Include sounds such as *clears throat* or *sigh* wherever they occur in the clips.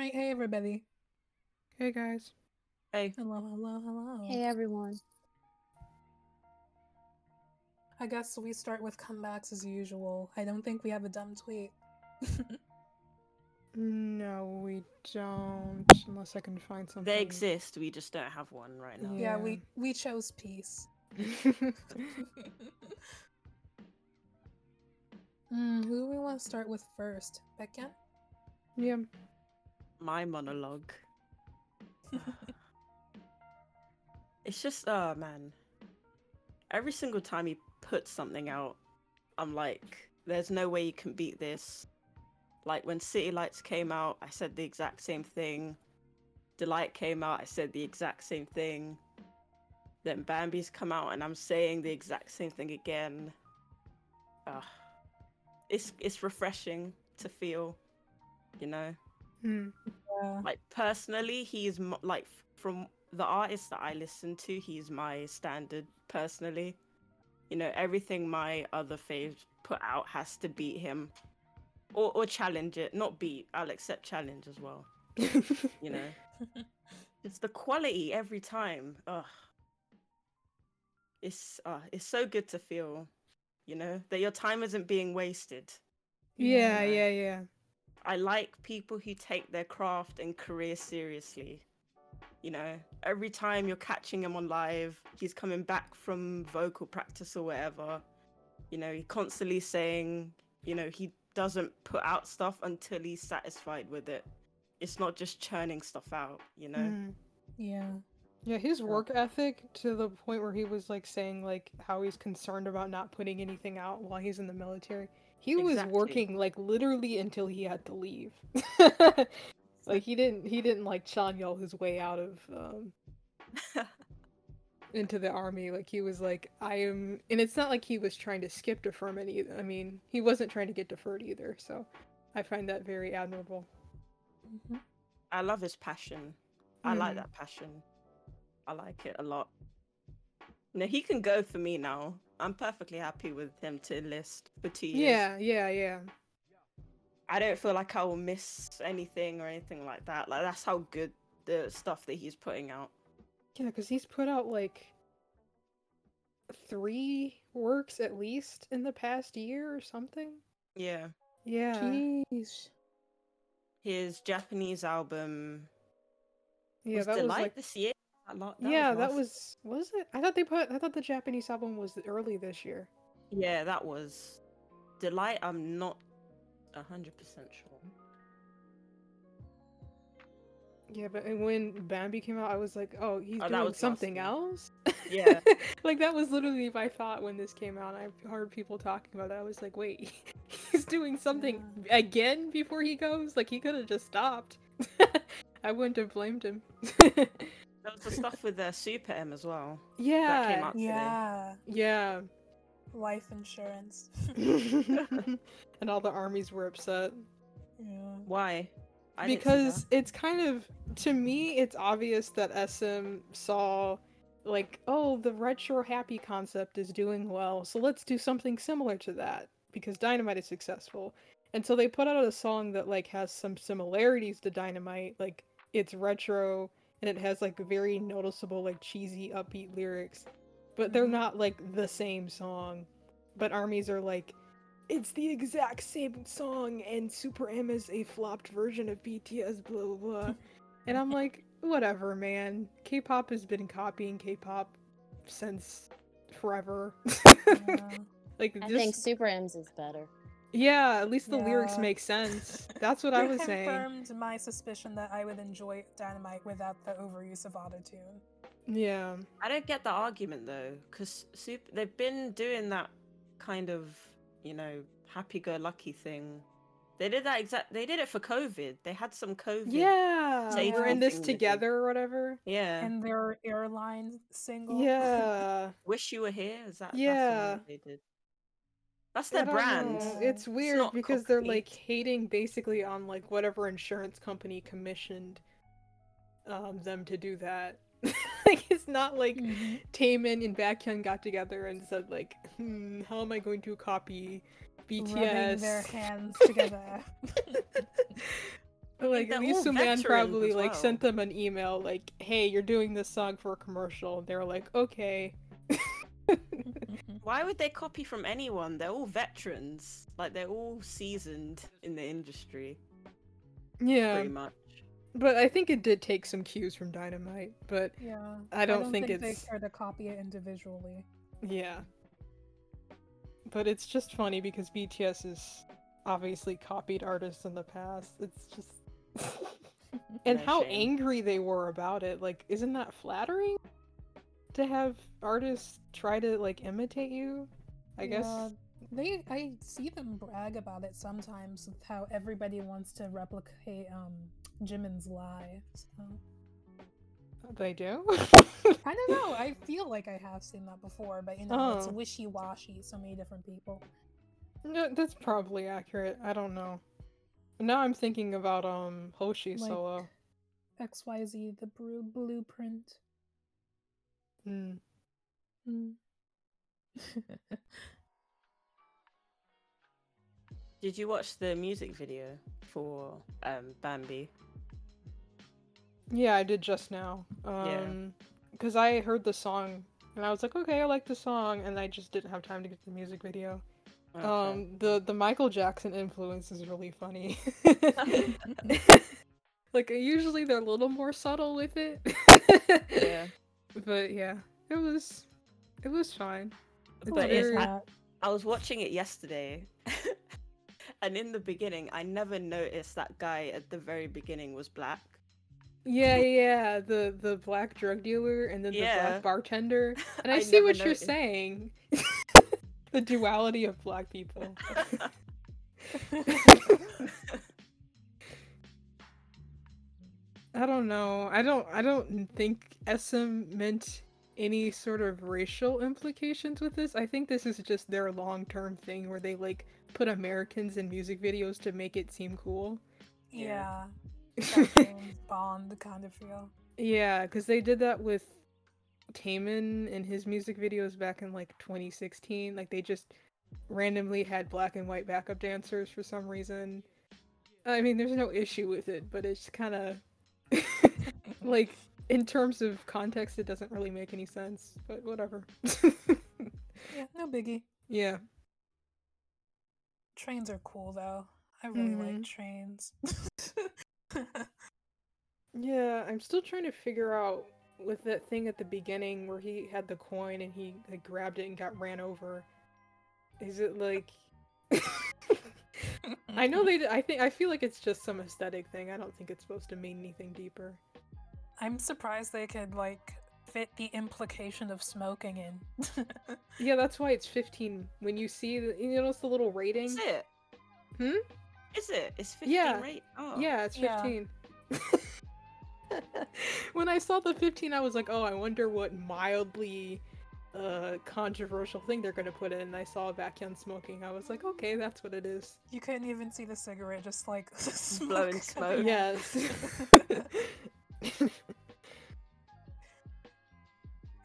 right, hey everybody. Hey guys. Hey. Hello, hello, hello. Hey everyone. I guess we start with comebacks as usual. I don't think we have a dumb tweet. *laughs* No, we don't. Unless I can find something. They exist, we just don't have one right now. yeah, Yeah. we we chose peace. *laughs* *laughs* Mm, who do we want to start with first? Becca? yeah. My monologue. it's just, oh man. Every single time he puts something out, I'm like, there's no way you can beat this. Like when City Lights came out, I said the exact same thing. Delight came out, I said the exact same thing. Then Bambi's come out, and I'm saying the exact same thing again. Ah, it's it's refreshing to feel, you know. Hmm. Yeah. Like personally, he's m- like from the artists that I listen to, he's my standard personally. You know, everything my other faves put out has to beat him, or or challenge it. Not beat. I'll accept challenge as well. *laughs* You know, it's the quality every time. Ugh. It's uh, it's so good to feel, you know, that your time isn't being wasted. yeah, Yeah. yeah, yeah. I like people who take their craft and career seriously. You know, every time you're catching him on live, he's coming back from vocal practice or whatever. You know, he constantly saying, you know, he doesn't put out stuff until he's satisfied with it. It's not just churning stuff out, you know? Hmm. Yeah. Yeah, his work ethic to the point where he was like saying like how he's concerned about not putting anything out while he's in the military. He was working like literally until he had to leave. *laughs* like he didn't he didn't like Chanyeol his way out of um *laughs* into the army. Like he was like, I am and it's not like he was trying to skip deferment either. I mean, he wasn't trying to get deferred either, so I find that very admirable. Mhm. I love his passion. I like Mm. that passion. I like it a lot. Now he can go for me now. I'm perfectly happy with him to enlist for two years. Yeah, yeah, yeah. I don't feel like I will miss anything or anything like that. Like that's how good the stuff that he's putting out. Yeah, because he's put out like three works at least in the past year or something. Yeah. Yeah. Jeez. His Japanese album Yeah, was that was Delight like this year. That Yeah, that was was it? I thought they put I thought the Japanese album was early this year. Yeah, that was Delight. I'm not a hundred percent sure. Yeah, but when Bambi came out, I was like, "Oh, he's Oh, doing was something else." Yeah. *laughs* like that was literally my thought when this came out. I've heard people talking about it. I was like, "Wait, *laughs* he's doing something again before he goes? Like he could have just stopped." *laughs* I wouldn't have blamed him. There was the stuff with uh, Super M as well. yeah, out today. Yeah. yeah. Life insurance. *laughs* *laughs* and all the armies were upset yeah. Why? I because it's kind of to me it's obvious that SM saw like oh the retro happy concept is doing well so let's do something similar to that because Dynamite is successful and so they put out a song that like has some similarities to Dynamite like it's retro and it has like very noticeable like cheesy upbeat lyrics but they're Mhm. not like the same song but armies are like it's the exact same song and super m is a flopped version of bts blah blah blah *laughs* and i'm like whatever man k-pop has been copying k-pop since forever Yeah. *laughs* like I just think Super M's is better. Yeah at least the lyrics make sense *laughs* that's what i You was saying confirmed my suspicion that I would enjoy Dynamite without the overuse of autotune. yeah I don't get the argument though, because super they've been doing that kind of you know happy-go-lucky thing. They did that exact. They did it for COVID. They had some COVID. yeah Safety we're in this thing with it. together or whatever Yeah. And their airline single. yeah *laughs* Wish you were here. Is that? Yeah. That's the they did. That's I their brand. know, It's weird not because they're like hating basically on like whatever insurance company commissioned um them to do that. *laughs* like it's not like Mhm. Taemin and Baekhyun got together and said like, hmm, how am I going to copy BTS? Rubbing their hands *laughs* together. Like they're at least all man probably as like sent them an email like, "Hey, you're doing this song for a commercial." They're like, "Okay." *laughs* Why would they copy from anyone? They're all veterans. Like they're all seasoned in the industry, Yeah, pretty much. but I think it did take some cues from Dynamite. But yeah. I don't think they it's- care to copy it individually. yeah, but it's just funny because BTS has obviously copied artists in the past. It's just *laughs* and No how shame. angry they were about it. Like, isn't that flattering to have artists try to like imitate you? I guess. They I see them brag about it sometimes with how everybody wants to replicate um Jimin's lie. So They do. *laughs* I don't know. I feel like I have seen that before, but you know, it's Oh. wishy washy. So many different people. no, that's probably accurate. I don't know. Now I'm thinking about um Hoshi Like- solo. X Y Z the bru- blueprint. Mm. Mm. *laughs* Did you watch the music video for um Bambi? Yeah, I did just now. Yeah. Um, because I heard the song and I was like, okay, I like the song, and I just didn't have time to get the music video. Okay. Um, the the Michael Jackson influence is really funny. *laughs* *laughs* like usually they're a little more subtle with it. yeah. But yeah, it was it was fine. It's But very- I- I was watching it yesterday, *laughs* and in the beginning, I never noticed that guy at the very beginning was black. yeah, yeah, the the black drug dealer and then the Yeah. black bartender. *laughs* And I, I see what you're saying. *laughs* the duality of black people. I don't know. I don't I don't think SM meant any sort of racial implications with this. I think this is just their long-term thing where they like put Americans in music videos to make it seem cool. yeah. *laughs* Bond kind of feel. yeah, cuz they did that with Taemin in his music videos back in like 2016. Like they just randomly had black and white backup dancers for some reason. I mean, there's no issue with it, but it's kind of like in terms of context it doesn't really make any sense but whatever *laughs* Yeah, no biggie. yeah Trains are cool though. I really like Mhm. trains. *laughs* yeah i'm still trying to figure out with that thing at the beginning where he had the coin and he like grabbed it and got ran over is it like *laughs* i know they I think i feel like it's just some aesthetic thing i don't think it's supposed to mean anything deeper I'm surprised they could like fit the implication of smoking in. *laughs* yeah that's why it's 15 when you see the, you notice the little rating Is it? Hmm? Is it? It's 15 Yeah. rate? Oh. Yeah, it's Yeah. 15. *laughs* when I saw the 15, I was like, oh, I wonder what mildly uh, controversial thing they're going to put in. And I saw Baekhyun smoking. I was like, okay, that's what it is. you couldn't even see the cigarette, just like *laughs* smoke Blowing coming smoke. Yes.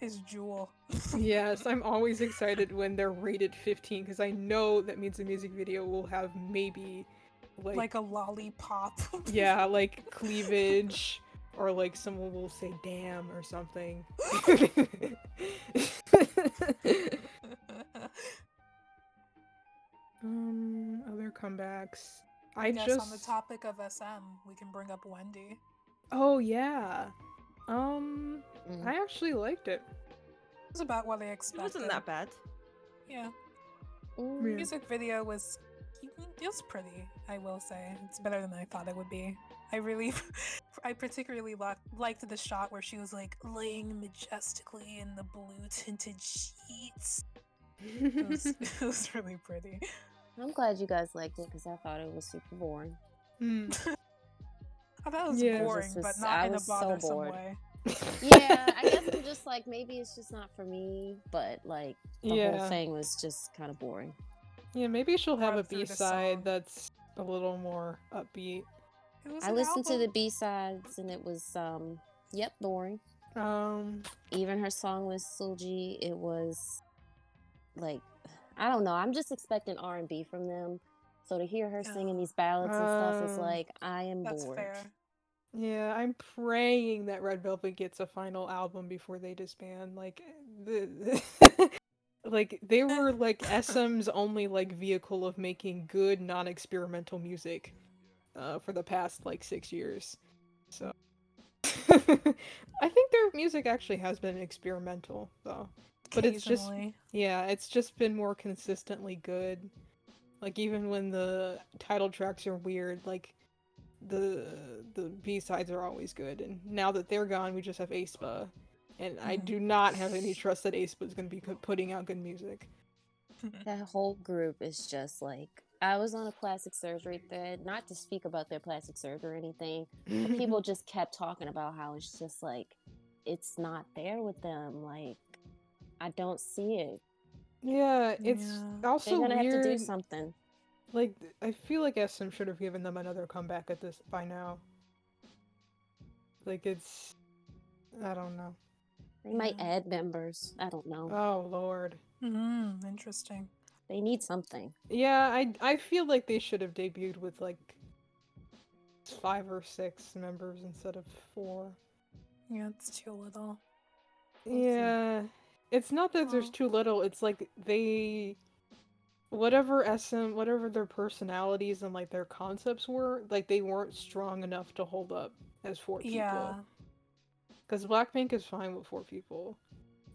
His jewel. yes, I'm always excited when they're rated 15 because I know that means the music video will have maybe like, like a lollipop. *laughs* yeah, like cleavage or like someone will say damn or something. *laughs* um, other comebacks. I, I guess just on the topic of SM, we can bring up Wendy. Oh yeah. Um, Mm. I actually liked it. It was about what I expected. It wasn't that bad. Yeah, Mm. Yeah. music video was it was pretty. I will say it's better than I thought it would be. I really, *laughs* I particularly li- liked the shot where she was like laying majestically in the blue tinted sheets. It was, *laughs* *laughs* it was really pretty. I'm glad you guys liked it because I thought it was super boring. Hmm. I thought it was Yeah. boring, This but not I in a was so bored. way. Yeah, I guess I'm *laughs* just like maybe it's just not for me, but like the Yeah. whole thing was just kind of boring. Yeah, maybe she'll have a Run through B the side *laughs* that's a little more upbeat. It was I an listened to the. B sides and it was um yep boring. Um, Even her song with Seulgi, it was like I don't know. I'm just expecting R and B from them, So to hear her singing these ah, ballads and stuff is Oh. like I am That's bored. fair. Yeah, I'm praying that Red Velvet gets a final album before they disband. Like the *laughs* like they uh, were like *laughs* uh. SM's only like vehicle of making good non-experimental music uh for the past like 6 years. So *laughs* I think their music actually has been experimental though. But it's just- Yeah, it's just been more consistently good. Like even when the title tracks are weird, like the the B sides are always good. And now that they're gone, we just have aespa, and I Mhm. do not have any trust that aespa is going to be putting out good music. *laughs* That whole group is just like I was on a plastic surgery thread, not to speak about their plastic surgery or anything. But people *laughs* just kept talking about how it's just like it's not there with them. Like I don't see it. Yeah, it's Yeah. also They're gonna weird. have to do something. Like I feel like SM should have given them another comeback at this by now. Like it's, I don't know. They might Yeah. add members. I don't know. Oh lord. Mm, interesting. they need something. Yeah, I I feel like they should have debuted with like five or six members instead of four. Yeah, it's too little. Yeah. It's not that there's too little, it's like they whatever SM whatever their personalities and like their concepts were, like they weren't strong enough to hold up as four people. Yeah. Because Blackpink is fine with four people,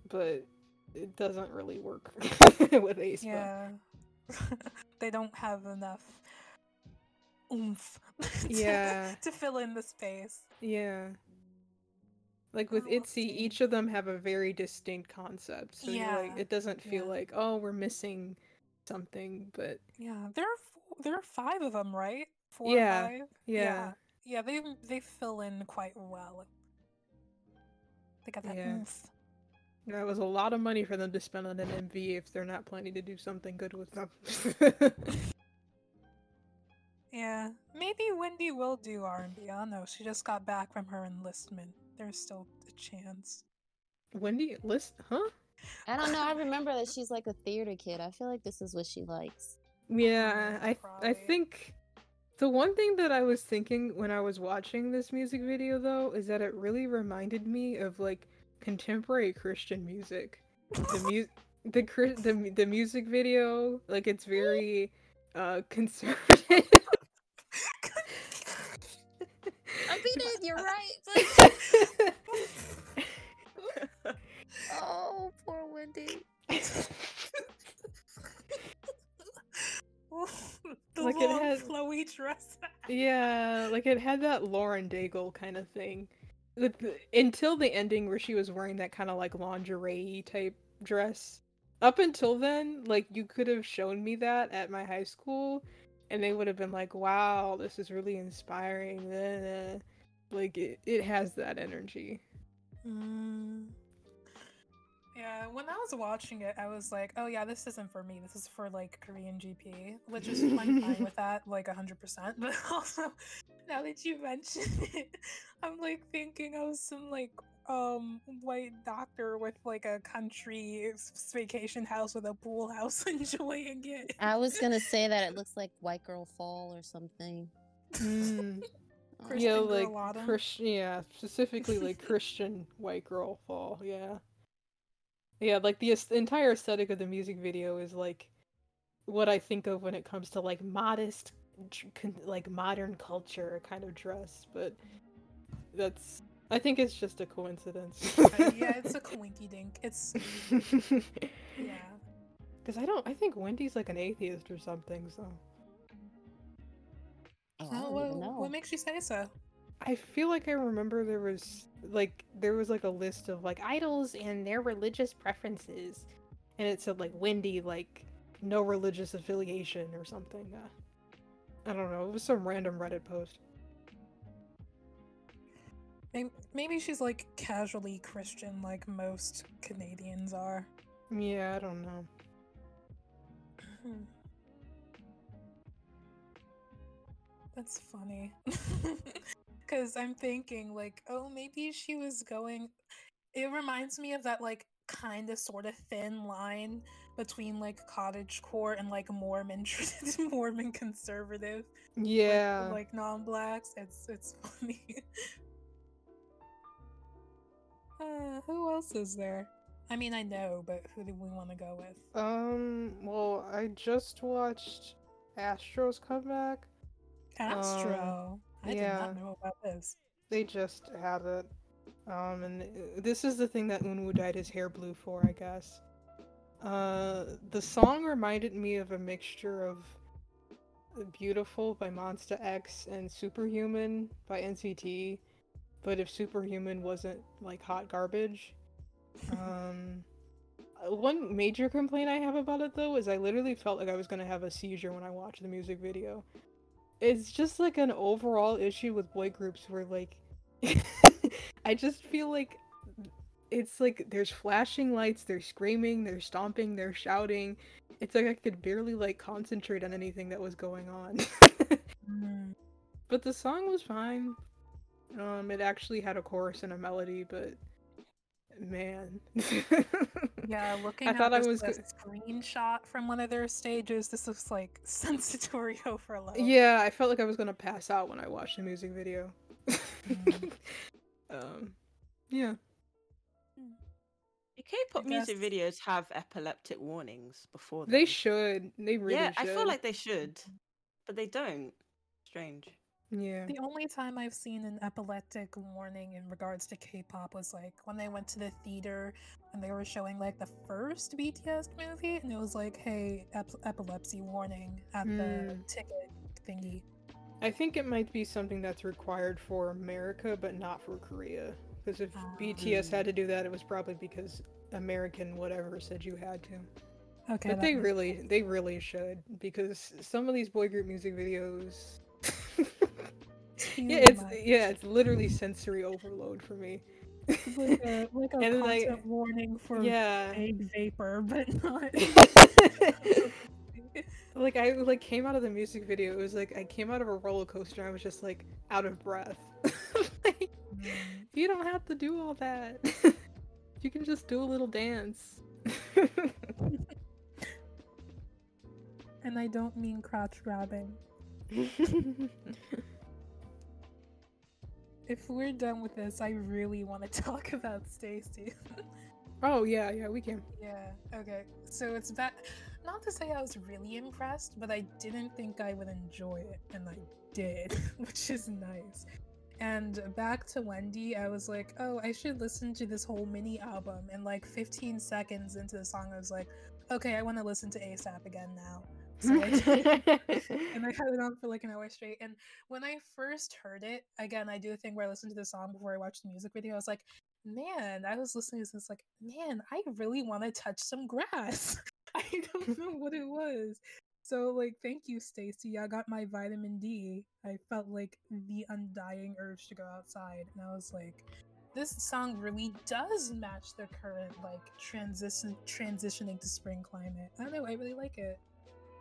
but it doesn't really work *laughs* with aespa. Yeah. *laughs* they don't have enough oomph *laughs* to, Yeah. to fill in the space. Yeah. Like with Oh, ITZY, each of them have a very distinct concept. So you're like Yeah, it doesn't feel yeah. like, oh, we're missing something, but Yeah, there are four, there are five of them, right? Four Yeah, five. yeah. yeah, they they fill in quite well. They got that Yeah. oomph. That was a lot of money for them to spend on an MV if they're not planning to do something good with them. *laughs* Yeah, maybe Wendy will do R&B. I don't know. She just got back from her enlistment. There's still a chance. Wendy, list, huh? I don't know. I *laughs* remember that she's like a theater kid. I feel like this is what she likes. Yeah, I I think the one thing that I was thinking when I was watching this music video though is that it really reminded me of like contemporary Christian music. The mu- the the the music video like it's very uh conservative. *laughs* *laughs* the Like, it has- flowy dress. Yeah, like it had that Lauren Daigle kind of thing. The, until the ending where she was wearing that kind of like lingerie type dress. Up until then, like you could have shown me that at my high school and they would have been like, "Wow, this is really inspiring." blah, blah." Like it, it has that energy. Mm. Yeah, when I was watching it, I was like, "Oh yeah, this isn't for me. This is for like Korean GP," which is I'm fine with that, like hundred percent. But *laughs* also, now that you mention *laughs* it, I'm like thinking of some like um white doctor with like a country vacation house with a pool house *laughs* enjoying it. I was gonna say that it looks like White Girl Fall or something. Mm. Christian yeah, like Christian. Yeah, specifically like Christian white girl fall. Yeah, yeah. Like the entire aesthetic of the music video is like what I think of when it comes to like modest, like modern culture kind of dress. But that's. I think it's just a coincidence. Yeah, it's a *laughs* coinky dink. It's *laughs* yeah. Because I don't. I think Wendy's like an atheist or something. So Oh, I Oh, don't what, know. what makes you say so? I feel like I remember there was like there was like a list of like idols and their religious preferences, and it said like Wendy like no religious affiliation or something. Uh, I don't know. It was some random Reddit post. Maybe she's like casually Christian, like most Canadians are. Yeah, I don't know. *clears throat* That's funny. *laughs* Because I'm thinking, like, oh, maybe she was going. It reminds me of that, like, kind of sort of thin line between like cottage core and like Mormon *laughs* Mormon conservative Yeah. like non-blacks. It's it's funny. *laughs* uh, who else is there? I mean, I know, but who do we want to go with? um. Well, I just watched Astro's comeback. Astro. I did yeah. not know about this. They just had it. Um, and uh, this is the thing that Eunwoo dyed his hair blue for, I guess. Uh, the song reminded me of a mixture of Beautiful by Monsta X and Superhuman by NCT, but if Superhuman wasn't like hot garbage. *laughs* Um, uh, one major complaint I have about it though is I literally felt like I was gonna have a seizure when I watched the music video. It's just like an overall issue with boy groups where like *laughs* I just feel like it's like there's flashing lights, they're screaming, they're stomping, they're shouting. It's like I could barely like concentrate on anything that was going on. Mm, *laughs* but the song was fine. Um, it actually had a chorus and a melody, but man. *laughs* Yeah, looking I at thought I was the go- screenshot from one of their stages. This looks like *laughs* Sensitorio for level. Yeah, I felt like I was gonna pass out when I watched the music video. Mm. *laughs* um, yeah. The K-pop music videos have epileptic warnings before They should. They really yeah, should. I feel like they should, but they don't. Strange. Yeah. The only time I've seen an epileptic warning in regards to K-pop was like when they went to the theater and they were showing like the first BTS movie, and it was like, "Hey, ep- epilepsy warning" at the Hmm. ticket thingy. I think it might be something that's required for America, but not for Korea. Because if Ah. BTS had to do that, it was probably because American whatever said you had to. Okay, but they really, sense. they really should because some of these boy group music videos. *laughs* Too yeah, it's much. yeah, it's literally sensory overload for me. like a, *laughs* like a And then I- warning for yeah. egg vapor, but not. *laughs* *laughs* like I like came out of the music video. It was like I came out of a roller coaster. I was just like out of breath. like, Mm. you don't have to do all that. you can just do a little dance. and I don't mean crotch grabbing. If we're done with this, I really want to *laughs* talk about STAYC. oh yeah, yeah, we can. yeah. Okay. So it's that. Not to say I was really impressed, but I didn't think I would enjoy it, and I did, *laughs* which is nice. And back to Wendy, I was like, oh, I should listen to this whole mini album. And like 15 seconds into the song, I was like, okay, I want to listen to ASAP again now. So and I had it on for like an hour straight. And when I first heard it, again, I do a thing where I listen to the song before I watch the music video. I was like, man, I was listening to this, like, man, I really want to touch some grass. *laughs* I don't know what it was. So, like, thank you, STAYC. I got my vitamin D. I felt like the undying urge to go outside. And I was like, this song really does match the current, like, transition transitioning to spring climate. I don't know, I really like it.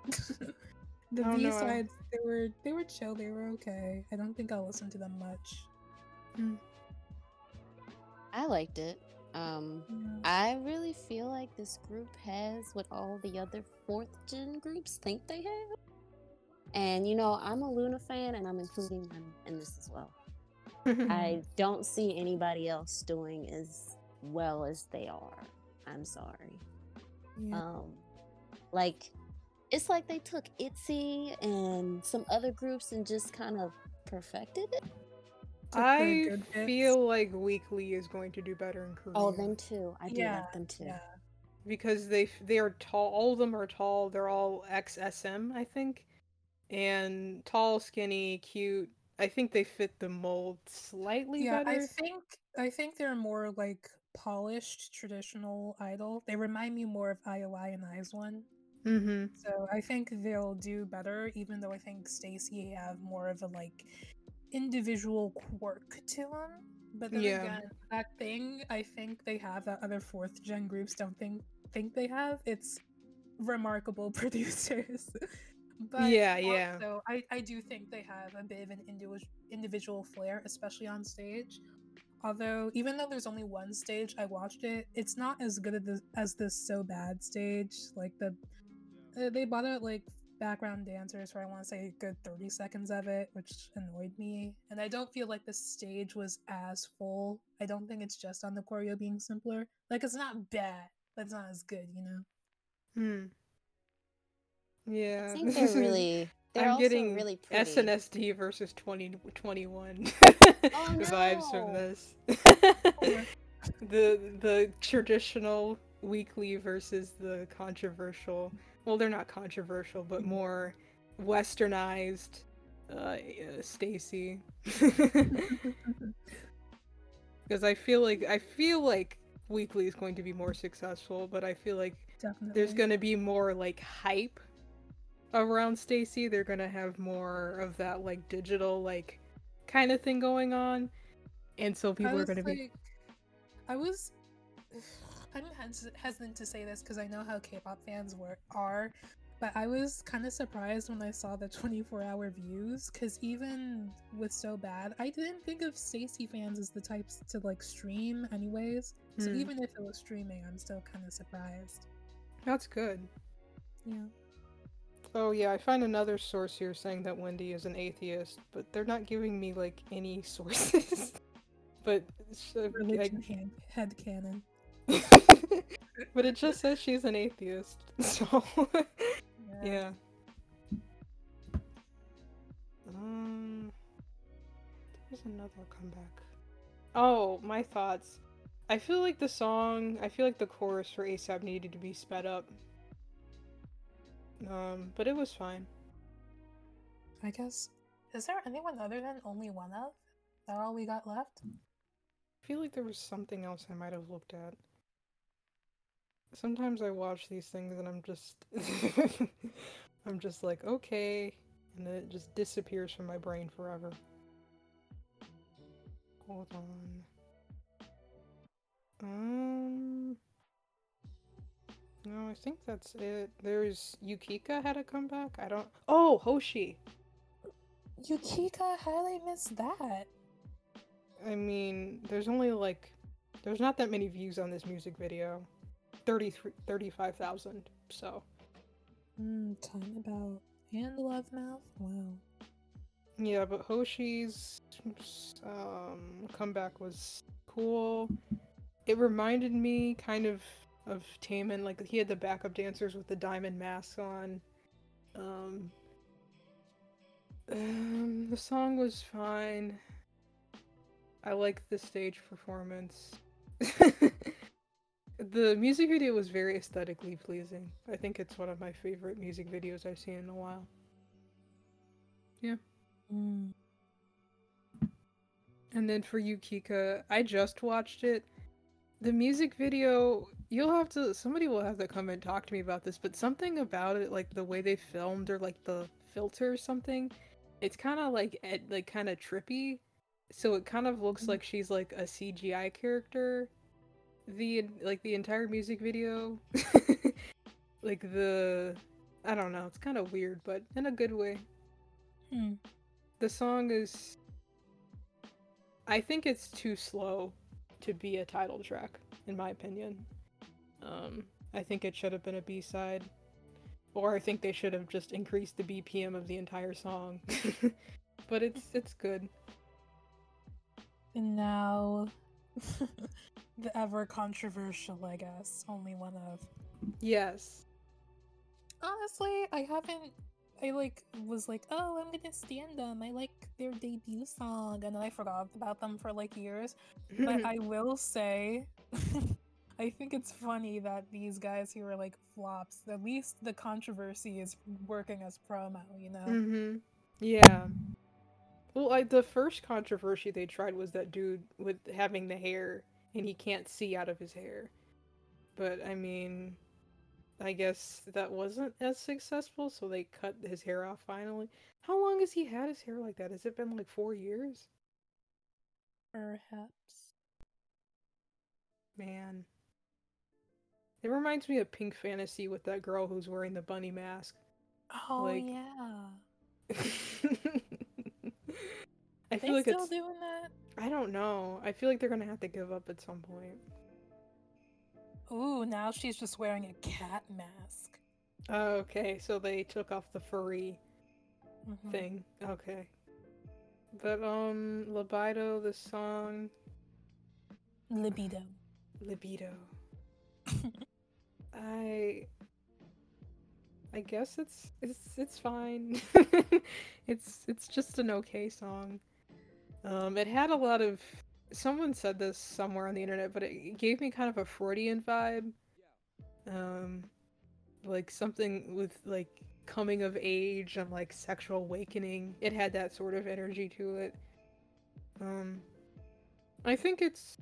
*laughs* the B know. sides they were they were chill, they were okay. I don't think I'll listen to them much. I liked it. Um, Yeah. I really feel like this group has what all the other fourth gen groups think they have. And you know, I'm a LOONA fan and I'm including them in this as well. I *laughs* don't see anybody else doing as well as they are. I'm sorry. Yeah. Um like it's like they took ITZY and some other groups and just kind of perfected it. I feel like Weekly is going to do better in Korea. Oh, them too. I do yeah, like them too. yeah. because they they are tall. All of them are tall. They're all XSM, I think, and tall, skinny, cute. I think they fit the mold slightly Yeah, I think I think they're more like polished traditional idol. They remind me more of IOI and IZ*ONE. Mm-hmm. So I think they'll do better, even though I think STAYC have more of a like individual quirk to them. But then Yeah. again, that thing I think they have that other fourth gen groups don't think think they have. It's remarkable *laughs* producers. but Yeah, yeah. So I, I do think they have a bit of an individual individual flair, especially on stage. Although, even though there's only one stage, I watched it. It's not as good as the, as the so bad stage. Like the they bought out like background dancers for I want to say a good 30 seconds of it, which annoyed me. And I don't feel like the stage was as full. I don't think it's just on the choreo being simpler. Like it's not bad, but it's not as good, you know. Hmm. Yeah. I think they're really. *laughs* They're I'm also getting really pretty. SNSD versus 2021 *laughs* Oh, vibes from this. *laughs* the the traditional weekly versus the controversial. Well, they're not controversial, but more westernized uh, uh STAYC. *laughs* Because I feel like I feel like weekly is going to be more successful, but I feel like Definitely. there's gonna be more like hype around STAYC. They're gonna have more of that like digital like kind of thing going on, and so people are was gonna be. I was. I'm hes- hesitant to say this because I know how K-pop fans were are, but I was kind of surprised when I saw the 24-hour views. Because even with so bad, I didn't think of STAYC fans as the types to like stream, anyways. So Hmm. even if it was streaming, I'm still kind of surprised. That's good. Yeah. Oh yeah, I find another source here saying that Wendy is an atheist, but they're not giving me like any *laughs* sources. but it's, uh, Religion hand, head canon. *laughs* But it just says she's an atheist. *laughs* So yeah. Um, there's another comeback. Oh, my thoughts. I feel like the song, I feel like the chorus for ASAP needed to be sped up. Um, but it was fine. I guess. Is there anyone other than ONLYONEOF? Is that all we got left? I feel like there was something else I might have looked at. Sometimes I watch these things and I'm just *laughs* I'm just like, okay, and then it just disappears from my brain forever. Hold on. Um No, I think that's it. There's Yukika had a comeback. I don't Oh, Hoshi. Yukika, how did I miss that? I mean, there's only like there's not that many views on this music video. 33 35,000. So, Hmm, time about and love mouth. Wow. yeah, but Hoshi's um comeback was cool. It reminded me kind of of Taemin like he had the backup dancers with the diamond mask on. Um um, the song was fine. I liked the stage performance. *laughs* the music video was very aesthetically pleasing. I think it's one of my favorite music videos I've seen in a while. Hmm. And then for Yukika, I just watched it. The music video, you'll have to somebody will have to come and talk to me about this, but something about it like the way they filmed or like the filter or something, it's kind of like ed- like kind of trippy. So it kind of looks Mhm. like she's like a CGI character. The like the entire music video. *laughs* like the I don't know, it's kind of weird, but in a good way Hmm. the song is I think it's too slow to be a title track in my opinion. Um I think it should have been a B-side or I think they should have just increased the BPM of the entire song. *laughs* but it's it's good. And now, *laughs* the ever controversial, I guess, ONLYONEOF. Yes. Honestly, I haven't. I like was like, oh, I'm gonna stand them. I like their debut song, and then I forgot about them for like years. But *laughs* I will say, *laughs* I think it's funny that these guys who are like flops, at least the controversy is working as promo, you know? hmm Yeah. Well, I, the first controversy they tried was that dude with having the hair and he can't see out of his hair. But I mean, I guess that wasn't as successful, so they cut his hair off finally. How long has he had his hair like that? Has it been like four years? Perhaps. Man. It reminds me of Pink Fantasy with that girl who's wearing the bunny mask. Oh Like- yeah. *laughs* I feel like still it's doing that? I don't know. I feel like they're gonna have to give up at some point. Ooh, now she's just wearing a cat mask. Oh, okay, so they took off the furry Mhm. thing. Okay. But um Libido, the song Libido. Libido. *laughs* I I guess it's it's it's fine. *laughs* it's it's just an okay song. Um it had a lot of someone said this somewhere on the internet, but it gave me kind of a Freudian vibe. Um like something with like coming of age and like sexual awakening. It had that sort of energy to it. Um I think it's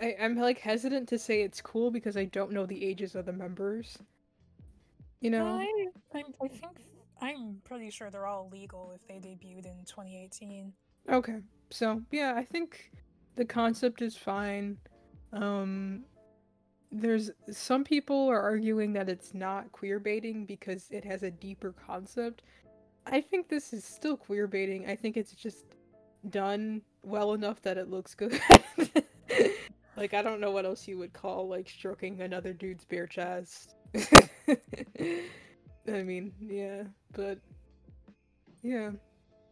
I, I'm like hesitant to say it's cool because I don't know the ages of the members. You know? I, I, I think I'm pretty sure they're all legal if they debuted in 2018. Okay. So yeah, I think the concept is fine. Um there's some people are arguing that it's not queer baiting because it has a deeper concept. I think this is still queer baiting. I think it's just done well enough that it looks good. *laughs* like I don't know what else you would call like stroking another dude's bare chest. *laughs* I mean, yeah, but yeah.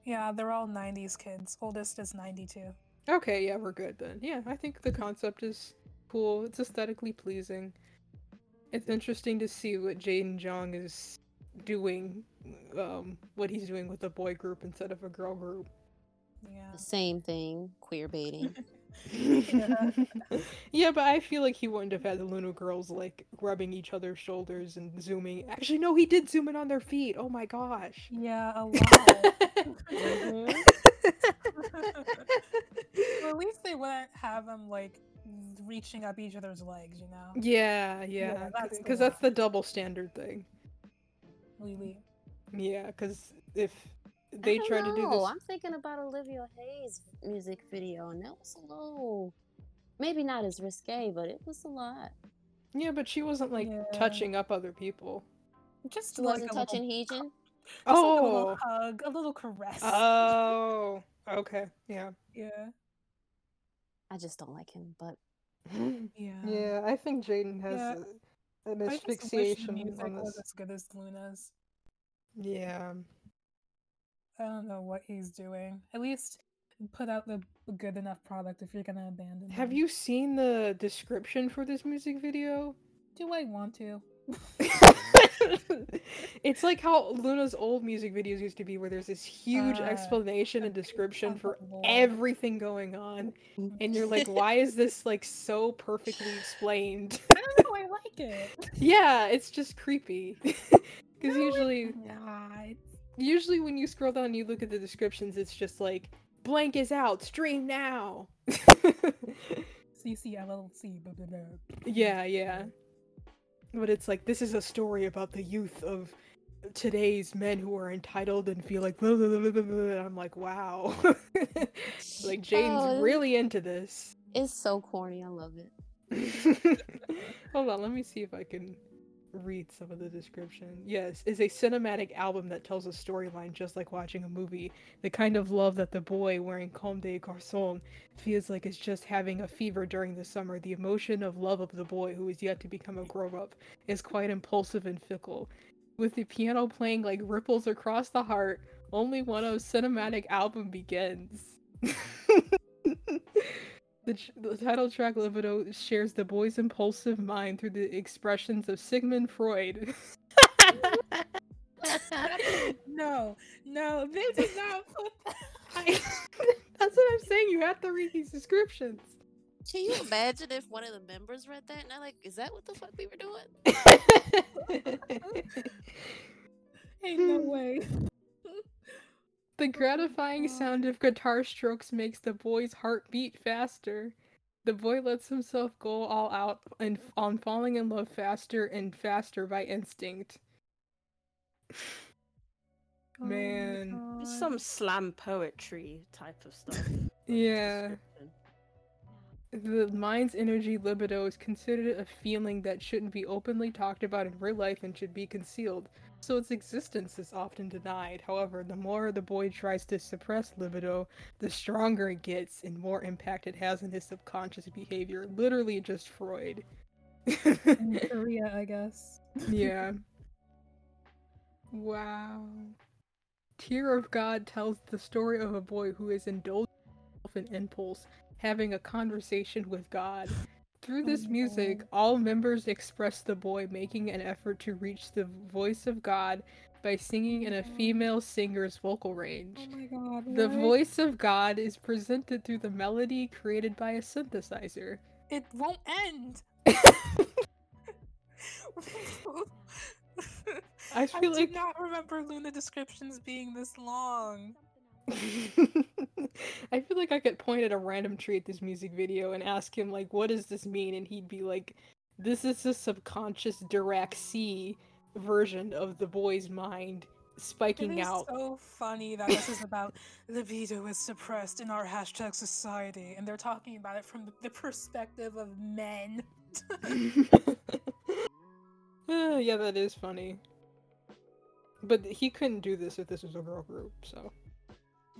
Yeah, they're all 90s kids. Oldest is 92. Okay, yeah, we're good then. Yeah, I think the concept is cool. It's aesthetically pleasing. It's interesting to see what Jaden Jeong is doing, um, what he's doing with a boy group instead of a girl group. Yeah. Same thing, queer baiting. *laughs* Yeah. *laughs* yeah, but I feel like he wouldn't have had the LOONA girls like rubbing each other's shoulders and zooming. Actually, no, he did zoom in on their feet. Oh my gosh. Yeah, a lot. Mhm. well, at least they wouldn't have them like reaching up each other's legs, you know? yeah, Yeah, yeah, that's because that's the double standard thing. Oui, oui. Yeah, because if they don't try to do know. this, I'm thinking about Olivia Hye's music video, and that was a little, maybe not as risque, but it was a lot. yeah, but she wasn't like Yeah. touching up other people. Just She wasn't a touching little, Heejin. just like a Oh, little hug, a little caress. oh, okay, yeah, yeah. I just don't like him, but *laughs* Yeah. yeah. I think Jaden has Yeah. a, an I just wish the asphyxiation music on was this. as good as LOONA's. Yeah, I don't know what he's doing. At least put out the good enough product if you're gonna abandon have him. you seen the description for this music video? Do I want to? *laughs* it's like how LOONA's old music videos used to be, where there's this huge Uh, explanation and description for everything going on, and you're like, why is this like so perfectly explained? *laughs* I don't know. I like it. *laughs* yeah, it's just creepy. Because No, usually, it's not. Usually when you scroll down and you look at the descriptions, it's just like blank is out, stream now. *laughs* CCLLC. Blah, blah, blah. yeah, yeah. But it's like this is a story about the youth of today's men who are entitled and feel like blah, blah, blah, blah, blah, blah. I'm like, wow. *laughs* like Jane's Oh, really into this. it's so corny. I love it. *laughs* Hold on, let me see if I can read some of the description. Yes, is a cinematic album that tells a storyline just like watching a movie. The kind of love that the boy wearing Comme des Garçons feels like is just having a fever during the summer. The emotion of love of the boy who is yet to become a grown up is quite impulsive and fickle. With the piano playing like ripples across the heart, ONLYONEOF cinematic album begins. *laughs* The, the title track Libido shares the boy's impulsive mind through the expressions of Sigmund Freud. *laughs* No, no, they did not *laughs* put that. I- That's what I'm saying. You have to read these descriptions. Can you imagine if one of the members read that and they're like, "Is that what the fuck we were doing?" *laughs* Ain't no way. The gratifying God. sound of guitar strokes makes the boy's heart beat faster. The boy lets himself go all out and on falling in love faster and faster by instinct. *sighs* Oh Man. It's some slam poetry type of stuff. *laughs* Yeah. The mind's energy libido is considered a feeling that shouldn't be openly talked about in real life and should be concealed. So its existence is often denied. However, the more the boy tries to suppress libido, the stronger it gets and more impact it has on his subconscious behavior. Literally just Freud. In Korea, I guess. *laughs* yeah. Wow. Tear of God tells the story of a boy who is indulged in impulse, having a conversation with God. Through this music, oh. all members express the boy making an effort to reach the voice of God by singing in a female singer's vocal range. Oh my god. The voice of God is presented through the melody created by a synthesizer. It won't end. *laughs* I *laughs* I do like not remember LOONA descriptions being this long. *laughs* I feel like I could point at a random tree at this music video and ask him like, "What does this mean?" And he'd be like, "This is a subconscious Dirac C version of the boy's mind spiking is out." so funny that this is about *laughs* libido is suppressed in our hashtag society, and they're talking about it from the, the perspective of men. *laughs* Uh, yeah, that is funny. But he couldn't do this if this was a girl group, so.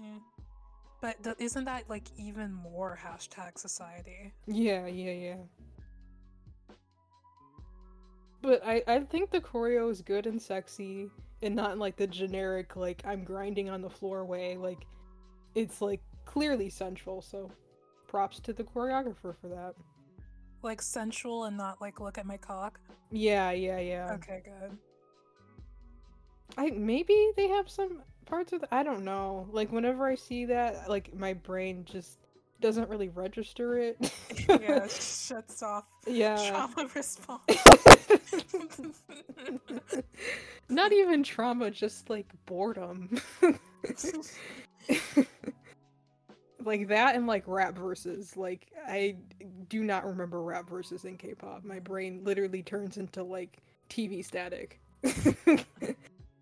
Yeah. But th- isn't that like even more hashtag society? Yeah, yeah, yeah. But I I think the choreo is good and sexy and not in like the generic like I'm grinding on the floor way. Like it's like clearly sensual, so props to the choreographer for that. Like sensual and not like look at my cock. Yeah, yeah, yeah. Okay, good. I maybe they have some parts of the, I don't know. Like whenever I see that, like my brain just doesn't really register it. Yeah, it *laughs* shuts off yeah. trauma *laughs* response. *laughs* Not even trauma, just like boredom. like that and like rap verses. Like I do not remember rap verses in K-pop. My brain literally turns into like TV static.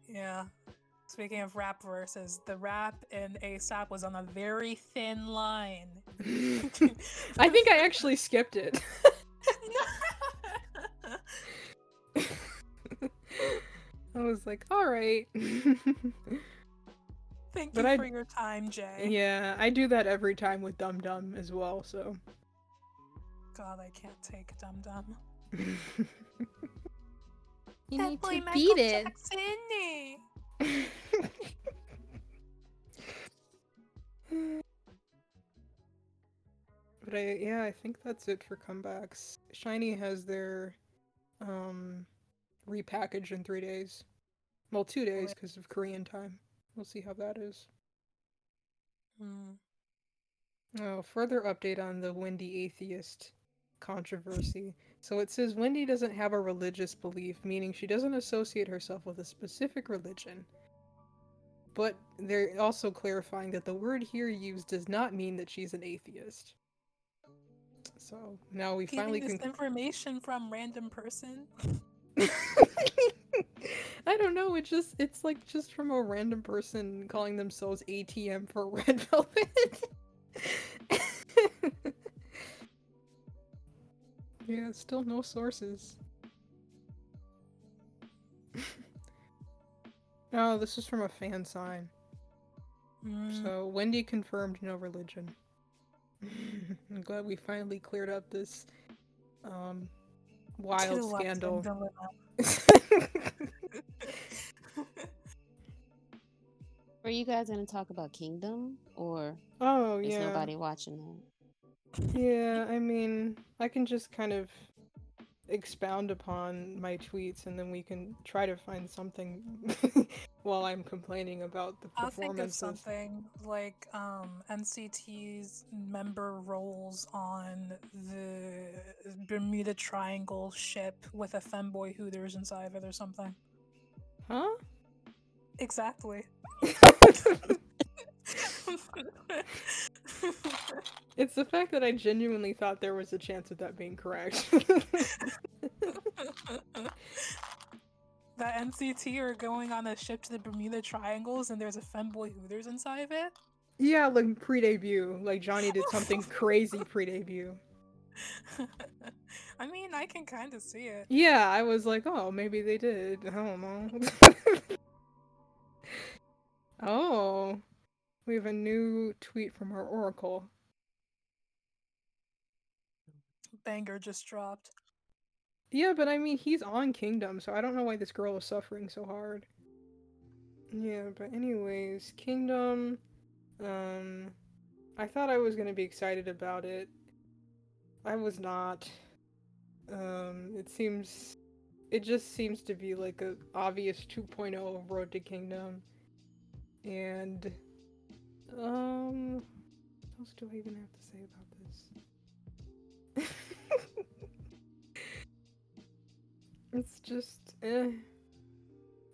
yeah. Speaking of rap verses, the rap in ASAP was on a very thin line. *laughs* I think I actually skipped it. *laughs* I was like, all right. *laughs* Thank But you I- for your time, Jay. yeah, I do that every time with Dum Dum as well, so. God, I can't take Dum Dum. You That need boy to Michael beat it. Jackson? But I yeah, I think that's it for comebacks. SHINee has their um repackage in 3 days. Well, 2 days because of Korean time. We'll see how that is. Hmm. Oh, further update on the Wendy atheist controversy. So it says Wendy doesn't have a religious belief, meaning she doesn't associate herself with a specific religion. But they're also clarifying that the word here used does not mean that she's an atheist. So now we Getting finally this can. information from random person. *laughs* I don't know. It just it's like just from a random person calling themselves ATM for Red *laughs* Velvet. *laughs* yeah, still no sources. *laughs* oh, this is from a fan sign. Hmm. So Wendy confirmed no religion. *laughs* I'm glad we finally cleared up this um wild Two scandal. dilemma. *laughs* Are you guys gonna talk about Kingdom, or oh is yeah. nobody watching that? Yeah, I mean, I can just kind of expound upon my tweets and then we can try to find something *laughs* while I'm complaining about the performance. I'll think of something like um, NCT's member roles on the Bermuda Triangle ship with a femboy Hooters inside of it or something. Huh? Exactly. *laughs* *laughs* It's the fact that I genuinely thought there was a chance of that being correct. that NCT are going on a ship to the Bermuda Triangles and there's a femboy Hooters inside of it. yeah, like pre-debut. Like Johnny did something crazy pre-debut. *laughs* I mean, I can kind of see it. Yeah, I was like, oh, maybe they did. I don't know. *laughs* oh, we have a new tweet from our oracle. Banger just dropped. Yeah, but I mean, he's on Kingdom, so I don't know why this girl is suffering so hard. Yeah, but anyways, Kingdom. Um, I thought I was gonna be excited about it. I was not. Um, it seems, it just seems to be like a obvious 2.0 of Road to Kingdom, and um, what else do I even have to say about it's just, eh.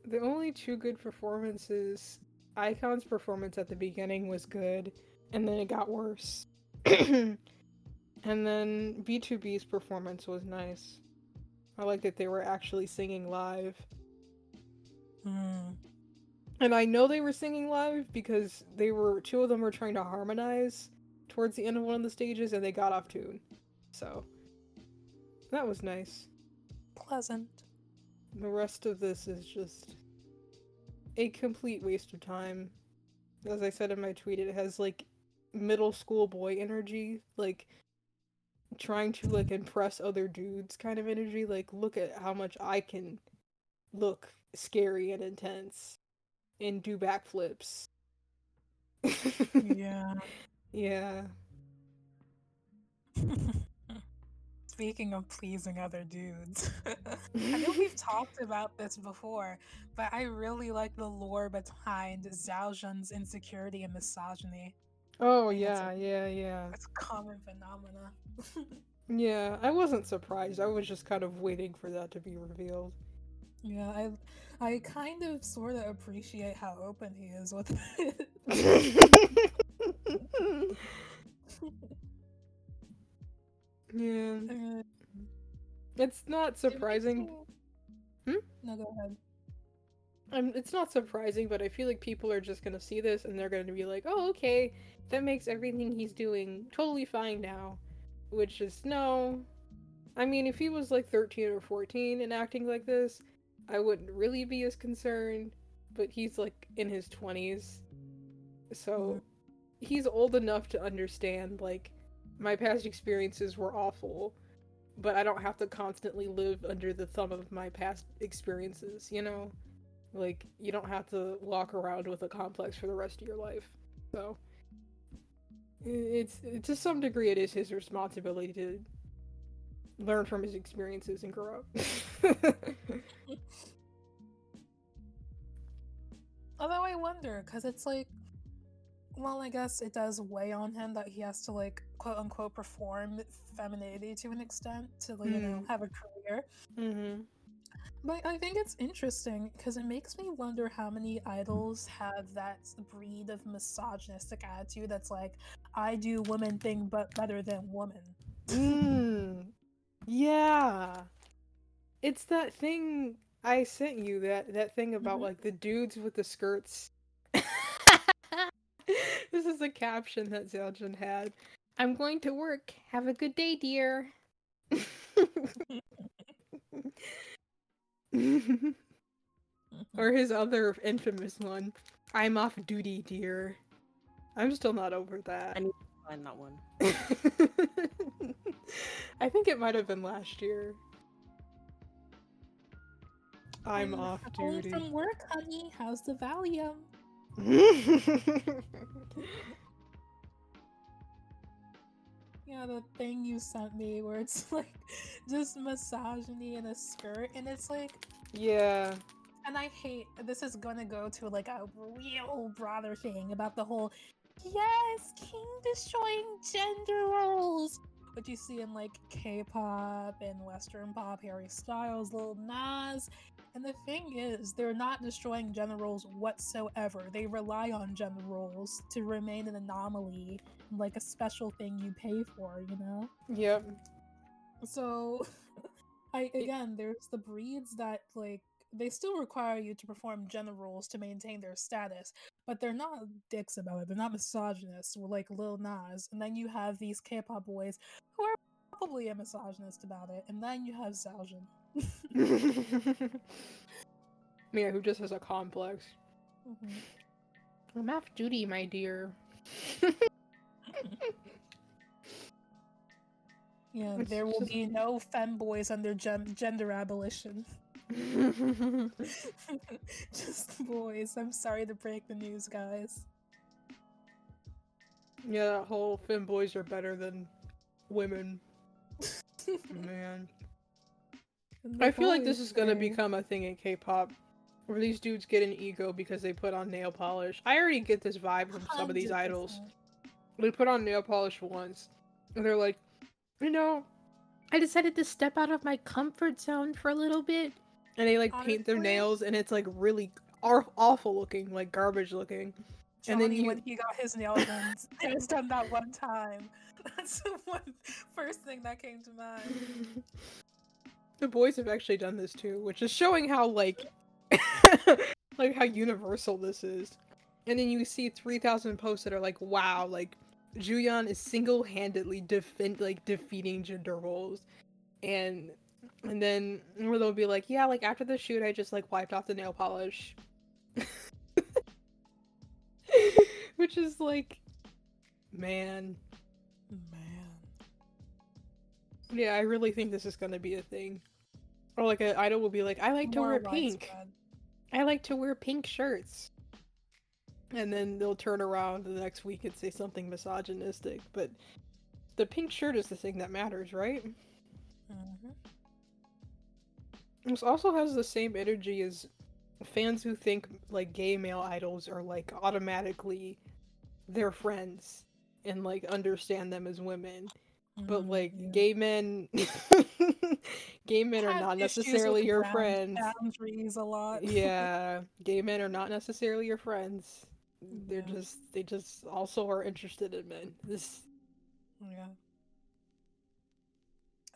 The only two good performances, iKON's performance at the beginning was good, and then it got worse. *clears throat* and then BTOB's performance was nice. I like that they were actually singing live. Hmm. And I know they were singing live because they were two of them were trying to harmonize towards the end of one of the stages and they got off tune. So that was nice. Pleasant. The rest of this is just a complete waste of time. As I said in my tweet, it has like middle school boy energy, like trying to like impress other dudes kind of energy. Like, look at how much I can look scary and intense and do backflips. *laughs* Yeah. yeah. *laughs* Speaking of pleasing other dudes, *laughs* I know we've *laughs* talked about this before, but I really like the lore behind Zhao Zhen's insecurity and misogyny. Oh think it's yeah, yeah, yeah. It's a common phenomena. *laughs* Yeah, I wasn't surprised. I was just kind of waiting for that to be revealed. yeah, I I kind of sort of appreciate how open he is with it. Yeah. Uh, It's not surprising. Hmm? No, go ahead. Um, it's not surprising, but I feel like people are just gonna see this and they're gonna be like, "Oh, okay, that makes everything he's doing totally fine now," which is no. I mean, if he was like 13 or 14 and acting like this, I wouldn't really be as concerned. But he's like in his 20s, so he's old enough to understand like my past experiences were awful, but I don't have to constantly live under the thumb of my past experiences. You know. Like, you don't have to walk around with a complex for the rest of your life. So, it's to some degree, it is his responsibility to learn from his experiences and grow up. *laughs* Although I wonder, because it's like, well, I guess it does weigh on him that he has to like quote unquote perform femininity to an extent to like, you know Mm. have a career. mm-hmm. But I think it's interesting because it makes me wonder how many idols have that breed of misogynistic attitude that's like, I do woman thing but better than woman. Mm. Yeah. It's that thing I sent you that that thing about Mhm. like the dudes with the skirts. This is a caption that Zeljin had. I'm going to work. Have a good day, dear. or his other infamous one. I'm off duty, dear. I'm still not over that. I need to find that one. *laughs* I think it might have been last year. I'm I'm off home duty. from work, honey. How's the Valium? *laughs* Yeah, the thing you sent me where it's *laughs* like just misogyny in a skirt, and it's like, yeah. and I hate this is gonna go to like a real broader thing about the whole yes, king destroying gender roles. What you see in like K-pop and Western pop, Harry Styles, Lil Nas. And the thing is, they're not destroying gender roles whatsoever. They rely on gender roles to remain an anomaly, like a special thing you pay for, you know? Yep. So, *laughs* I again, there's the breeds that like they still require you to perform gender roles to maintain their status, but they're not dicks about it. They're not misogynists, like Lil Nas. And then you have these K-pop boys who are probably a misogynist about it, and then you have Zaujin. *laughs* yeah, who just has a complex. Mhm. I'm half duty, my dear. *laughs* Yeah, there will be no femboys under gen- gender abolition. *laughs* Just boys. I'm sorry to break the news, guys. yeah, that whole femboys are better than women. Man. I feel like this is gonna become a thing in K-pop, where these dudes get an ego because they put on nail polish. I already get this vibe from some of these idols. 100%. They put on nail polish once, and they're like, you know, I decided to step out of my comfort zone for a little bit, and they like paint their nails, and it's like really aw- awful looking, like garbage looking. And then Johnny, you- when he got his nail *laughs* done, he was done that one time. *laughs* That's the one first thing that came to mind. *laughs* the boys have actually done this too, which is showing how like *laughs* like how universal this is. And then you see 3000 posts that are like, "Wow, like Juyeon is single-handedly defend like defeating gender roles." And and then where they'll be like, "Yeah, like after the shoot, I just like wiped off the nail polish." *laughs* which is like man, Man. yeah, I really think this is to be a thing. Or like an idol will be like, "I like to More wear pink." widespread. I like to wear pink shirts. And then they'll turn around the next week and say something misogynistic, but the pink shirt is the thing that matters, right? Mhm. This also has the same energy as fans who think like gay male idols are like automatically their friends and like understand them as women. But Mhm, like yeah. gay men *laughs* gay men are not necessarily your friends. Boundaries a lot. yeah gay men are not necessarily your friends they're Yeah. just they just also are interested in men this Yeah.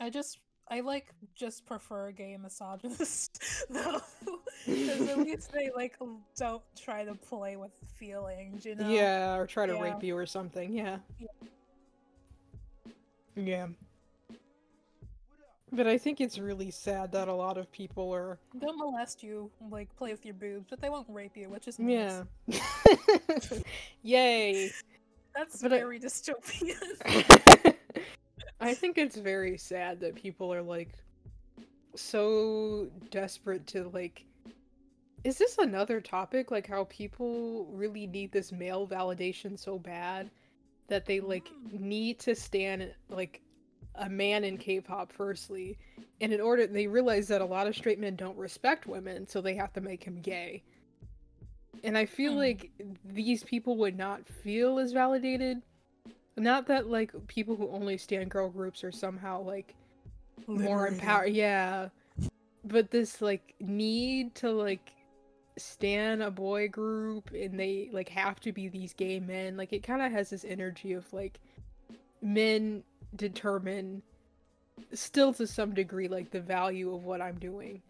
I just I like just prefer gay misogynists *laughs* though. Because at *laughs* least they like don't try to play with feelings, you know? yeah or try to Yeah. rape you or something yeah Yeah. Yeah. But i think it's really sad that a lot of people are They'll molest you, like play with your boobs, but they won't rape you, which is nice. yeah. *laughs* *laughs* Yay. That's But I- very dystopian. *laughs* I think it's very sad that people are like so desperate to like is this another topic? Like how people really need this male validation so bad that they like Mm. need to stand like a man in K-pop firstly and in order they realize that a lot of straight men don't respect women so they have to make him gay and I feel Hmm. like these people would not feel as validated not that like people who only stand girl groups are somehow like more empowered yeah but this like need to like stand a boy group and they like have to be these gay men like it kind of has this energy of like men determine still to some degree like the value of what i'm doing.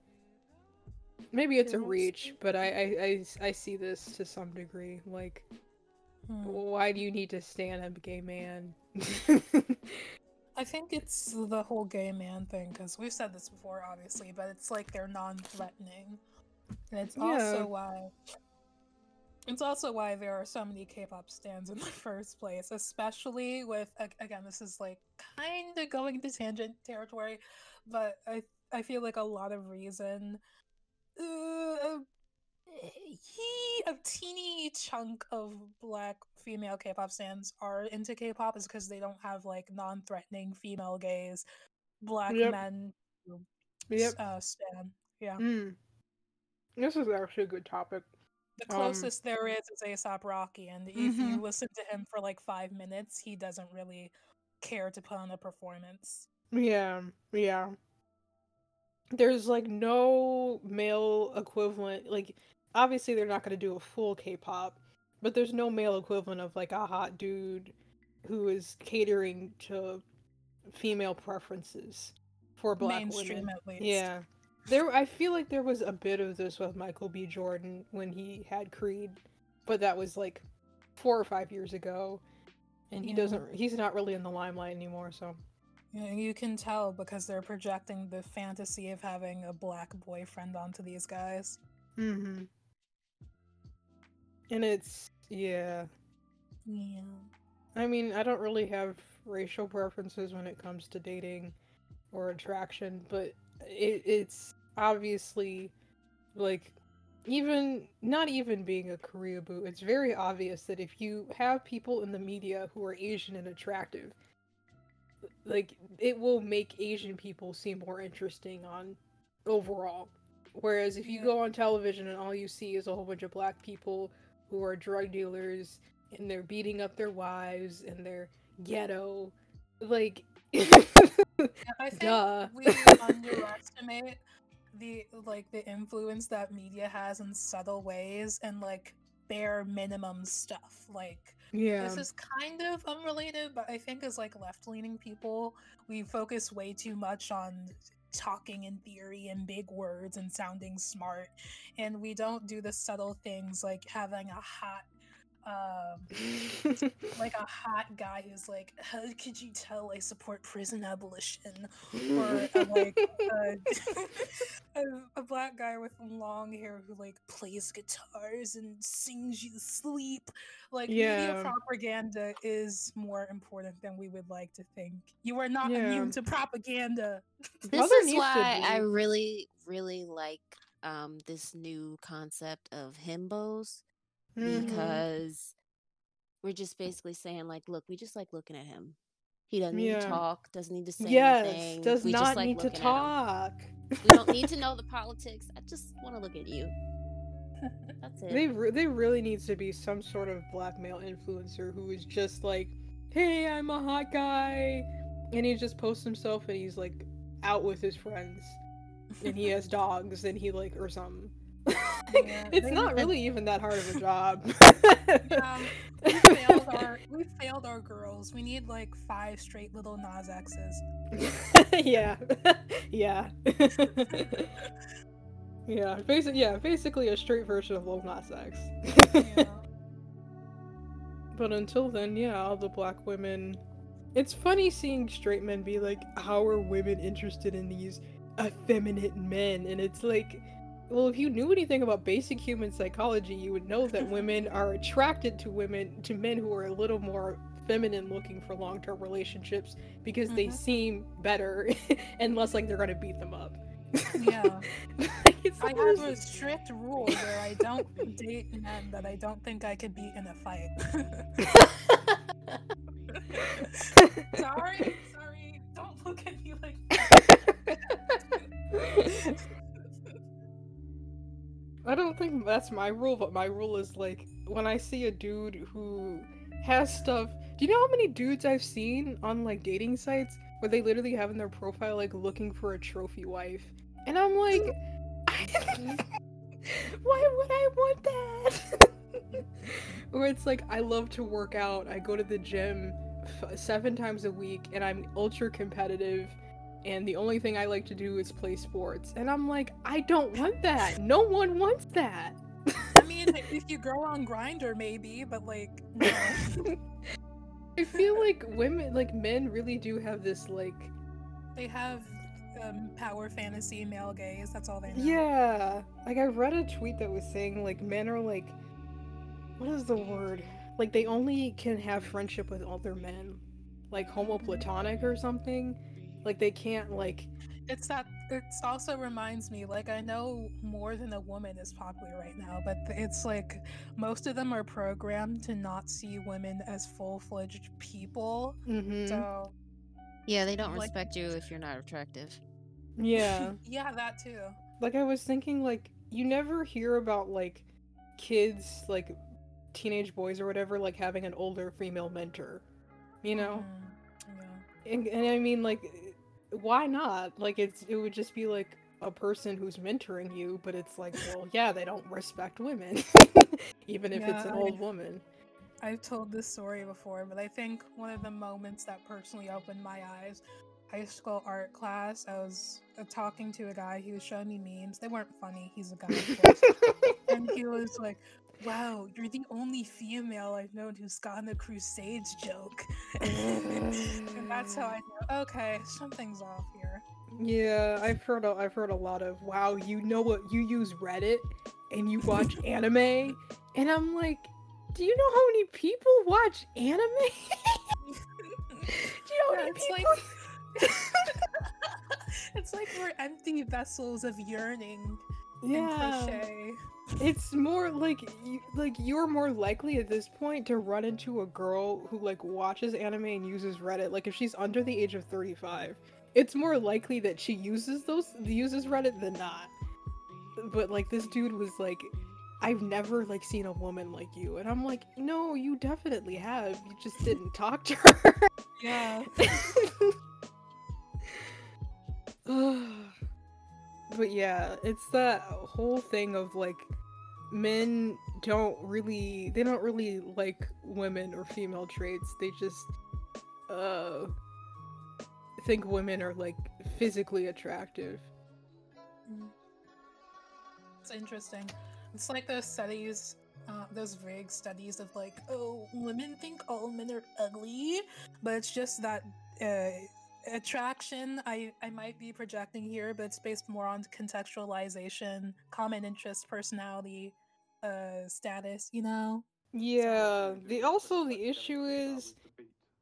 Maybe it's a reach but I I I see this to some degree like Hmm. why do you need to stand a gay man? I think it's the whole gay man thing because we've said this before, obviously, but it's like they're non-threatening, and it's Yeah. also why it's also why there are so many K-pop stands in the *laughs* first place, especially with again, this is like kind of going to tangent territory, but I I feel like a lot of reason. Uh, he a teeny chunk of black female K-pop stands are into K-pop is because they don't have like non-threatening female gays, black Yep. men yep uh, stan. Yeah, mm. This is actually a good topic the um, closest there is is A$AP Rocky, and if you listen to him for like five minutes, he doesn't really care to put on a performance. Yeah, yeah. There's like no male equivalent. Like, obviously, they're not going to do a full K pop, but there's no male equivalent of like a hot dude who is catering to female preferences for black Mainstream women. at least. Yeah. There I feel like there was a bit of this with Michael B. Jordan when he had Creed, but that was like 4 or 5 years ago. And he Yeah. doesn't he's not really in the limelight anymore, so You, you can tell because they're projecting the fantasy of having a black boyfriend onto these guys. Mm-hmm. And it's yeah. Yeah. I mean, I don't really have racial preferences when it comes to dating or attraction, but it, it's obviously like even not even being a Korea boo, it's very obvious that if you have people in the media who are Asian and attractive, like it will make Asian people seem more interesting on overall. Whereas if you go on television and all you see is a whole bunch of black people who are drug dealers and they're beating up their wives and they're ghetto, like *laughs* I think Duh. we underestimate the like the influence that media has in subtle ways and like bare minimum stuff. Like yeah. this is kind of unrelated, but I think as like left leaning people, we focus way too much on talking in theory and big words and sounding smart, and we don't do the subtle things like having a hot. Um, *laughs* like a hot guy who's like, how could you tell I support prison abolition? Or uh, like a, *laughs* a, a black guy with long hair who like plays guitars and sings you to sleep. Like media Yeah. propaganda is more important than we would like to think. You are not Yeah. immune to propaganda. This Well, there is needs to why I really, really like um this new concept of himbos Mhm. because we're just basically saying like, look, we just like looking at him. He doesn't need to talk, doesn't need to say yes, anything. does we not just like need to looking at him. talk. We don't need to *laughs* know the politics. I just want to look at you. That's it. They re- they really needs to be some sort of black male influencer who is just like, "Hey, I'm a hot guy," and he just posts himself and he's like out with his friends, and he has *laughs* dogs and he like or something. Yeah, it's not really even that hard of a job. *laughs* Um, we failed our *laughs* we failed our girls. We need like five straight Lil Nas X's. *laughs* yeah, yeah, yeah. Basically, yeah, basically a straight version of Lil Nas X. Yeah. But until then, yeah, all the black women. It's funny seeing straight men be like, how are women interested in these effeminate men? And it's like, well, if you knew anything about basic human psychology, you would know that women are attracted to women, to men who are a little more feminine looking for long term relationships because they Mhm. seem better *laughs* and less like they're gonna beat them up. Yeah. *laughs* Like, it's I have a strict rule where I don't *laughs* date men that I don't think I could beat in a fight. sorry, sorry. Don't look at me like that. I don't think that's my rule, but my rule is like when I see a dude who has stuff. Do you know how many dudes I've seen on like dating sites where they literally have in their profile like looking for a trophy wife? And I'm like, *laughs* why would I want that? *laughs* or it's like, I love to work out, I go to the gym f- seven times a week, and I'm ultra competitive and the only thing I like to do is play sports. And I'm like, I don't want that. No one wants that. I mean, if you grow on Grindr, maybe, but like, no. *laughs* I feel like women, like men, really do have this, like, they have um, power fantasy male gaze. That's all they know. yeah. Like, I read a tweet that was saying, like, men are like, what is the word? Like, they only can have friendship with other men, like homoplatonic or something. Like, they can't, like, It's that. It also reminds me, like, I know more than a woman is popular right now, but it's like most of them are programmed to not see women as full fledged people. mm-hmm. So, Yeah, they don't Like- respect you if you're not attractive. yeah. *laughs* yeah, that too. like I was thinking like you never hear about like kids like teenage boys or whatever like having an older female mentor you know Mm, yeah. and, and I mean like why not? Like it's it would just be like a person who's mentoring you but it's like *laughs* well yeah they don't respect women *laughs* even if it's an old woman. I've told this story before, but I think one of the moments that personally opened my eyes, high school art class, I was uh, talking to a guy, he was showing me memes. They weren't funny, he's a guy, *laughs* and he was like, Wow, you're the only female I've known who's gotten the Crusades joke. *laughs* and that's how I mm. know okay, something's off here. Yeah, I've heard a, I've heard a lot of wow, you know what you use Reddit and you watch *laughs* anime and I'm like, do you know how many people watch anime? *laughs* do you know how Yeah, many people like it's like we're empty vessels of yearning and Yeah. It's more like you, like you're more likely at this point to run into a girl who like watches anime and uses Reddit. Like if she's under the age of 35, it's more likely that she uses those uses Reddit than not. But like this dude was like I've never like seen a woman like you and I'm like, "No, you definitely have. You just didn't talk to her." Yeah. *laughs* *laughs* *sighs* *sighs* *sighs* but yeah, it's that whole thing of like men don't really they don't really like women or female traits. They just uh think women are like physically attractive. It's interesting. It's like those studies, uh, those vague studies of like, oh, women think all men are ugly, but it's just that uh, attraction. I I might be projecting here, but it's based more on contextualization, common interest, personality, uh, status. You know. Yeah, the also the issue is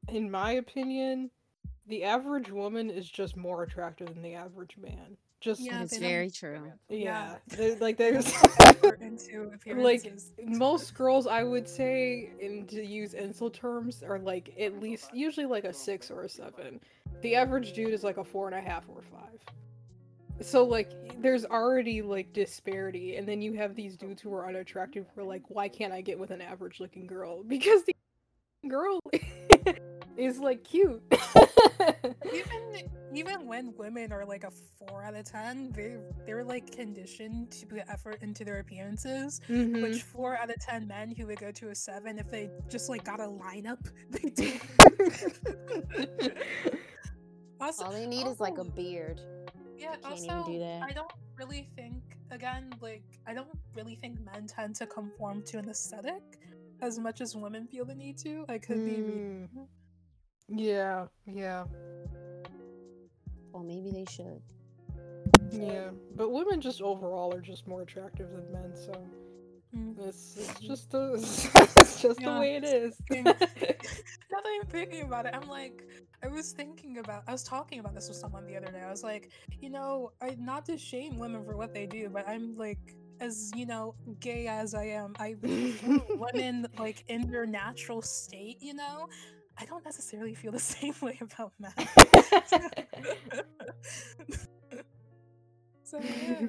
in my opinion, the average woman is just more attractive than the average man. Just Yeah, it's very true. yeah, Yeah. *laughs* there- like there's *laughs* effort into like most girls i would say and to use insult terms are like at least usually like a six or a seven the average dude is like a four and a half or five so like there's already like disparity and then you have these dudes who are unattractive who are like why can't i get with an average looking girl *laughs* because the girl *laughs* is like cute *laughs* even even when women are like a four out of ten, they they're like conditioned to put effort into their appearances. Mhm. Which four out of ten men who would go to a seven if they just like got a lineup, they do. Also, All they need is like a beard. yeah. can't even Also, do that. I don't really think again like I don't really think men tend to conform to an aesthetic as much as women feel the need to. I could be. re- Mm. yeah yeah Well, maybe they should. Yeah, but women just overall are just more attractive than men, so Mm. it's, *laughs* it's just the it's just Yeah. the way it is. Thing- *laughs* *laughs* now that I'm thinking about it, I'm like, I was thinking about, I was talking about this with someone the other day. I was like, you know, I not to shame women for what they do, but I'm like, as you know, gay as I am, I *laughs* women like in their natural state. You know, I don't necessarily feel the *laughs* same way about men. *laughs* so yeah.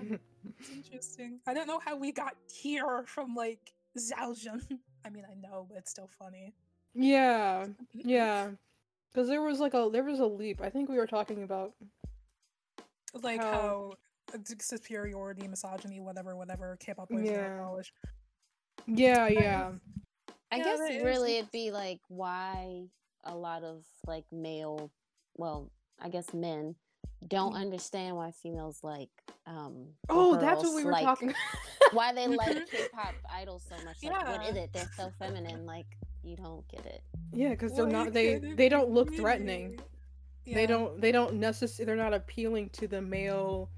It's interesting. I don't know how we got here from like Zhaojun. I mean, I know, but it's still funny. yeah, yeah, because there was like a there was a leap. I think we were talking about Like How- how, superiority, misogyny, whatever, whatever K-pop boys yeah. Yeah. college. yeah, yeah, I Yeah, guess that is really it'd be like why a lot of like male, well, I guess men don't Mhm. understand why females like um Oh, that's what we were like- talking. why they *laughs* like. *laughs* K-pop idols so much. Like, what is it? They're so feminine. Like, you don't get it. yeah, because they're not they they don't look me? threatening. They don't they don't necessarily they're not appealing to the male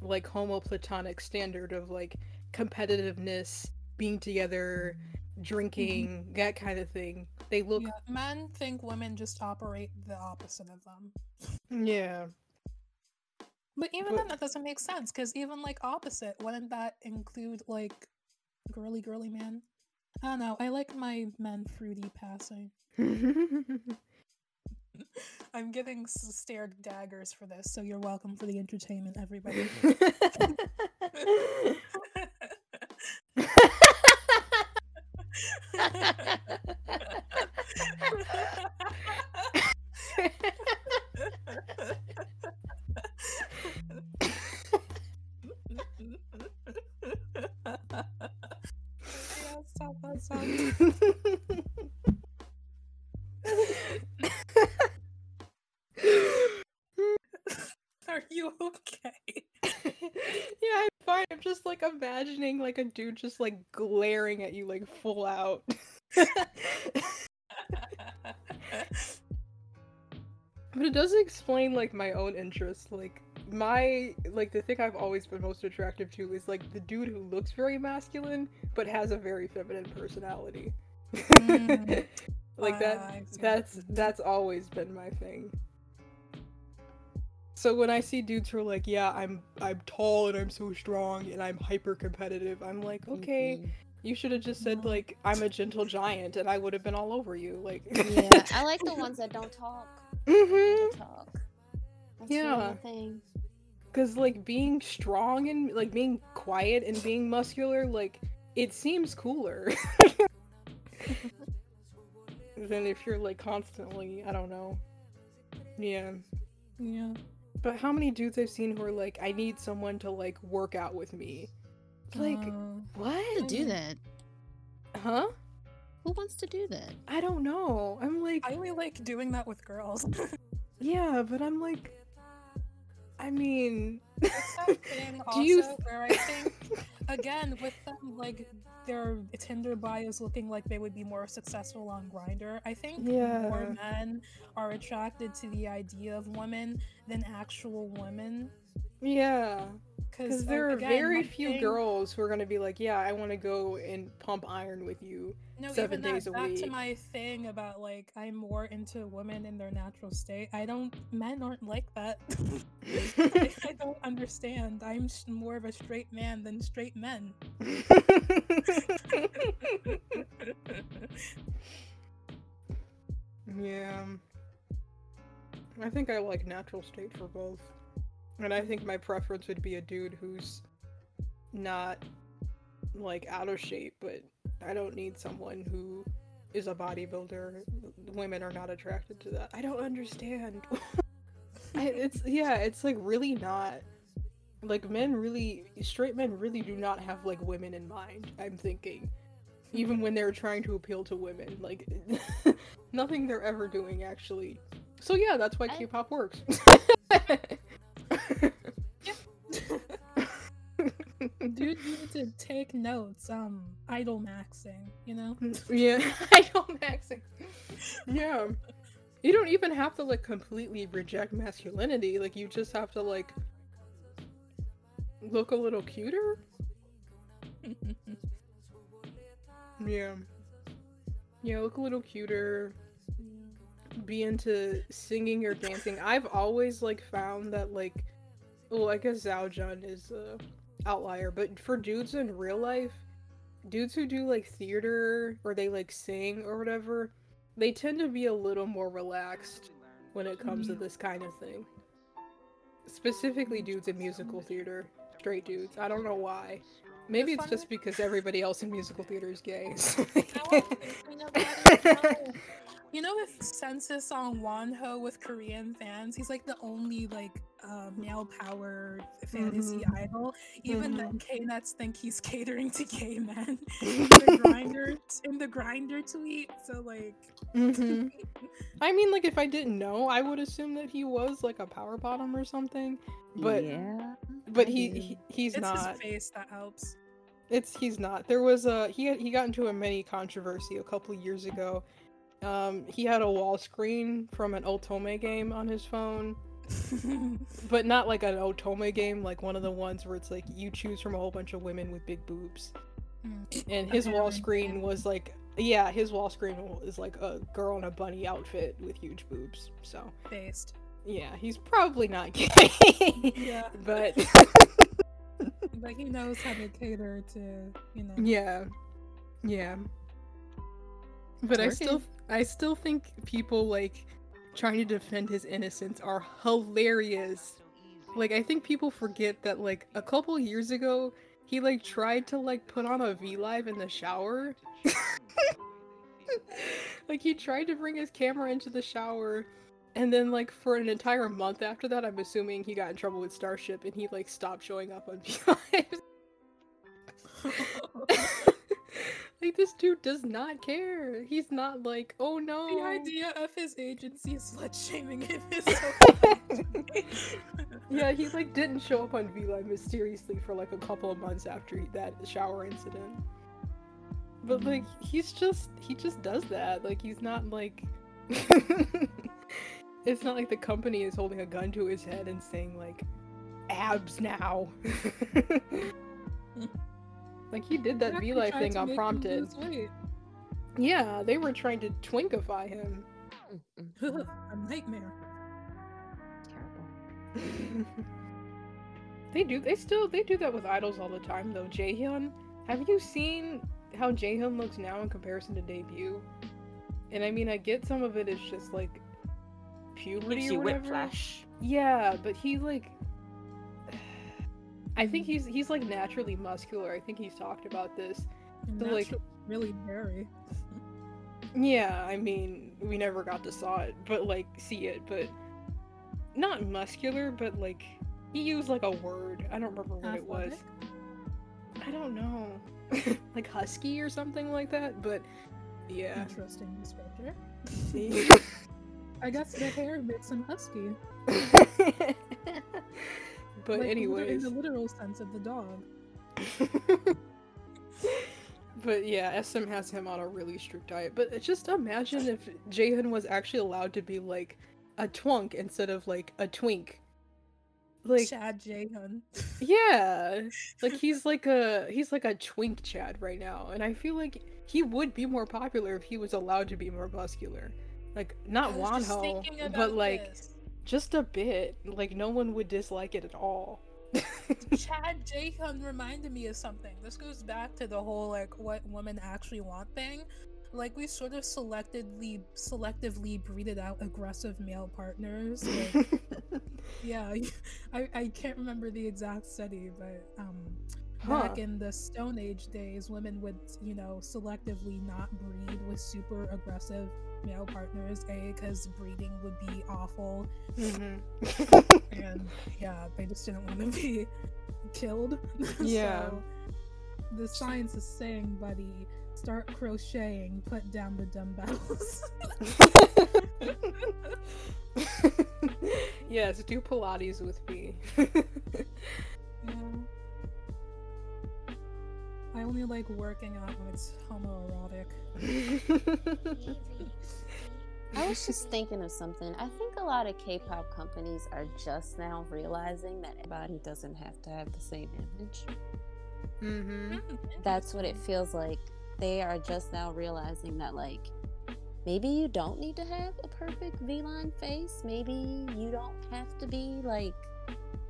like homo platonic standard of like competitiveness, being together, drinking, mm-hmm. that kind of thing. They look Yeah, men think women just operate the opposite of them. yeah. But even But- then, that doesn't make sense because even like opposite, wouldn't that include like girly, girly man? I don't know. I like my men fruity passing. *laughs* I'm getting stared daggers for this, so you're welcome for the entertainment, everybody. *laughs* *laughs* yeah, stop that song. Are you okay? yeah, I'm fine. I'm just like imagining like a dude just like glaring at you like full out. *laughs* But it does explain like my own interest. Like my like the thing I've always been most attractive to is like the dude who looks very masculine but has a very feminine personality. Mm. *laughs* like Ah, that that's that's always been my thing. So when I see dudes who are like, yeah, I'm I'm tall and I'm so strong and I'm hyper competitive, I'm like, okay, Mhm. you should have just said like I'm a gentle giant and I would have been all over you. Like Yeah, I like the *laughs* ones that don't talk. Mm-hmm. Don't talk. That's Yeah. the thing. Cause like being strong and like being quiet and being muscular, like it seems cooler *laughs* *laughs* than if you're like constantly, I don't know. Yeah. Yeah. But how many dudes I've seen who are like, I need someone to like work out with me. Like, Uh, what? to do that. Huh? Who wants to do that? I don't know. I'm like, I only like doing that with girls. *laughs* yeah, but I'm like, I mean, It's that *laughs* thing also do you? where I think *laughs* again with them like their Tinder bios looking like they would be more successful on Grindr. I think yeah. more men are attracted to the idea of women than actual women. yeah. Because there are very few girls who are gonna be like, yeah, I want to go and pump iron with you. no, seven even days that, a back to my thing about like I'm more into women in their natural state. I don't. Men aren't like that. *laughs* I, I don't understand. I'm more of a straight man than straight men. *laughs* yeah. I think I like natural state for both. And I think my preference would be a dude who's not like out of shape, but I don't need someone who is a bodybuilder. Women are not attracted to that. I don't understand. *laughs* It's yeah, it's like really not like men really straight men really do not have like women in mind. I'm thinking even when they're trying to appeal to women, like *laughs* nothing they're ever doing actually. So yeah, that's why I- K-pop works. *laughs* You need to take notes. Um, idol maxing. You know. *laughs* yeah, *laughs* I don't maxing. Yeah. You don't even have to like completely reject masculinity. Like you just have to like look a little cuter. *laughs* Yeah. Yeah, look a little cuter. Be into singing or dancing. I've always like found that like well, I guess Zhao Jun is a outlier, but for dudes in real life, dudes who do like theater or they like sing or whatever, they tend to be a little more relaxed when it comes to mm-hmm. this kind of thing. Specifically dudes in musical theater, straight dudes. I don't know why. Maybe it's just because everybody else in musical theater is gay. so- Now I'm thinking about it, no. You know, with Census on Wonho with Korean fans, he's like the only like uh, male powered fantasy idol. Even then, K-Nuts think he's catering to gay men *laughs* *laughs* in the grinder in the grinder tweet. So like, Mhm. I mean, like, if I didn't know, I would assume that he was like a power bottom or something. But yeah, but he, he he's it's not. his face that helps. It's he's not. There was a he had, he got into a mini controversy a couple years ago. Um, he had a wall screen from an Otome game on his phone, but not like an Otome game, like one of the ones where it's like you choose from a whole bunch of women with big boobs. Mm. And his wall screen was like yeah, his wall screen is like a girl in a bunny outfit with huge boobs. So Based. yeah, he's probably not gay. Yeah. *laughs* but *laughs* But he knows how to cater to, you know. yeah, yeah. But I still, I still think people like trying to defend his innocence are hilarious. Like I think people forget that like a couple years ago he like tried to like put on a V live in the shower. *laughs* like he tried to bring his camera into the shower and then like for an entire month after that I'm assuming he got in trouble with Starship and he like stopped showing up on V lives. *laughs* *laughs* like this dude does not care. He's not like, oh no. The idea of his agency slut shaming him is so. *laughs* Yeah, he like didn't show up on V Live mysteriously for like a couple of months after that shower incident. But mm-hmm. like he's just he just does that. Like he's not like *laughs* it's not like the company is holding a gun to his head and saying like abs now. *laughs* like he did that Exactly, V Live thing to make him unprompted. Yeah, they were trying to twinkify him. *laughs* A nightmare. Terrible. *laughs* they do they still they do that with idols all the time though. Jaehyun, have you seen how Jaehyun looks now in comparison to debut? And I mean I get some of it is just like puberty Gives or you whatever. whiplash. Yeah, but he like I think he's he's like naturally muscular. I think he's talked about this. So, like- really hairy. Yeah, I mean, we never got to saw it, but like see it, but not muscular, but like he used like a word. I don't remember what it was. I don't know. *laughs* like husky or something like that, but yeah. Interesting descriptor. See? *laughs* I guess the hair makes him husky. *laughs* but like, anyways. in the literal sense of the dog. *laughs* but yeah, SM has him on a really strict diet. But just imagine if Jaehyun was actually allowed to be like a twunk instead of like a twink. Like Chad Jaehyun. *laughs* yeah, like he's like a he's like a twink Chad right now, and I feel like he would be more popular if he was allowed to be more muscular. Like not Wonho, but like this. Just a bit. Like no one would dislike it at all. *laughs* Chad Jaehyun reminded me of something. This goes back to the whole like what women actually want thing. Like we sort of selectively selectively breeded out aggressive male partners. Like, *laughs* yeah, *laughs* I, I can't remember the exact study, but um Huh. back in the Stone Age days, women would, you know, selectively not breed with super aggressive male partners, A, because breeding would be awful Mhm. *laughs* and yeah, they just didn't want to be killed. *laughs* Yeah. so, the science is saying, buddy, start crocheting, put down the dumbbells. *laughs* yes, do Pilates with me. yeah. I only like working out when it's homoerotic. I was just thinking of something. I think a lot of K-pop companies are just now realizing that everybody doesn't have to have the same image. Mm-hmm. That's what it feels like. They are just now realizing that like maybe you don't need to have a perfect V-line face. Maybe you don't have to be like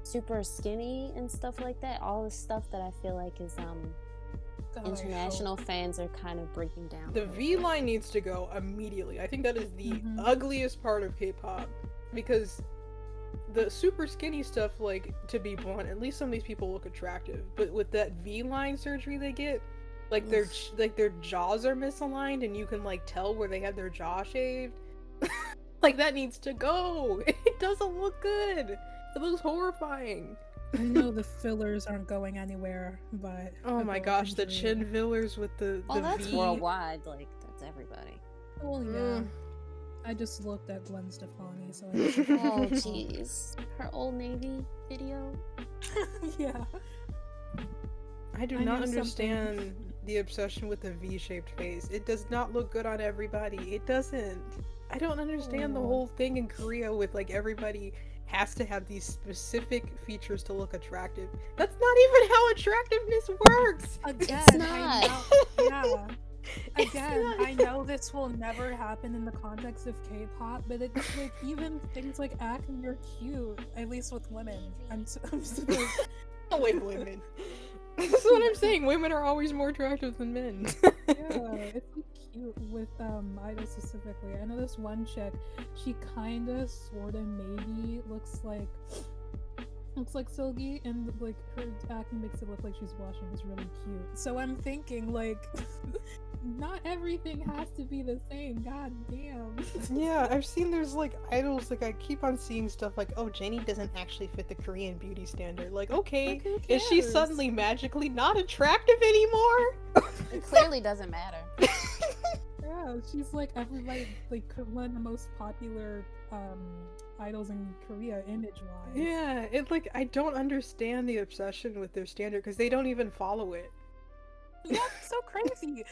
super skinny and stuff like that. All the stuff that I feel like is um God, international fans are kind of breaking down. The V line needs to go immediately. I think that is the Mhm. ugliest part of K-pop because the super skinny stuff, like to be blunt, at least some of these people look attractive. But with that V line surgery they get, like their like their jaws are misaligned, and you can like tell where they had their jaw shaved. *laughs* like that needs to go. *laughs* It doesn't look good. It looks horrifying. I know the fillers aren't going anywhere, but Oh my gosh, the chin fillers with the well, the that's V. worldwide. Like that's everybody. Well, yeah. Mm. I just looked at Gwen Stefani, so I *laughs* guess it's Oh her *laughs* jeez, her old navy video. *laughs* yeah. I do I not knew something. understand the obsession with the V-shaped face. It does not look good on everybody. It doesn't. I don't understand the Oh. whole thing in Korea with like everybody has to have these specific features to look attractive. That's not even how attractiveness works. Again, not. I know, yeah. *laughs* Again, not- I know this will never happen in the context of K-pop, but it's like even things like acne are cute, at least with women. I'm, so, I'm so, like, Oh, wait, women. That's what I'm saying. Women are always more attractive than men. yeah, *laughs* it's like cute with um idols specifically. I know this one chick, she kinda sorta maybe looks like looks like Seulgi and like her acting makes it look like she's washing is really cute. So I'm thinking like *laughs* not everything has to be the same. God damn. *laughs* Yeah, I've seen there's like idols, like I keep on seeing stuff like, oh, Jennie doesn't actually fit the Korean beauty standard. Like, okay, Like, who is she suddenly magically not attractive anymore? *laughs* It clearly doesn't matter. Yeah, she's like everybody like one of the most popular um idols in Korea image wise. yeah, it like I don't understand the obsession with their standard because they don't even follow it. Yeah, it's so *laughs* crazy.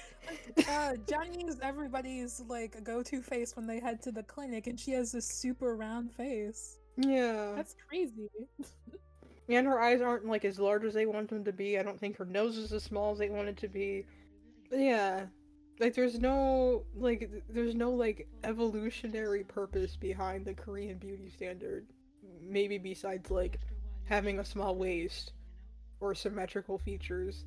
Like, uh, Jennie is everybody's like go-to face when they head to the clinic, and she has this super round face. Yeah. That's crazy. *laughs* And her eyes aren't like as large as they want them to be. I don't think her nose is as small as they want it to be. But yeah. Like there's no like there's no like evolutionary purpose behind the Korean beauty standard. Maybe besides like having a small waist or symmetrical features.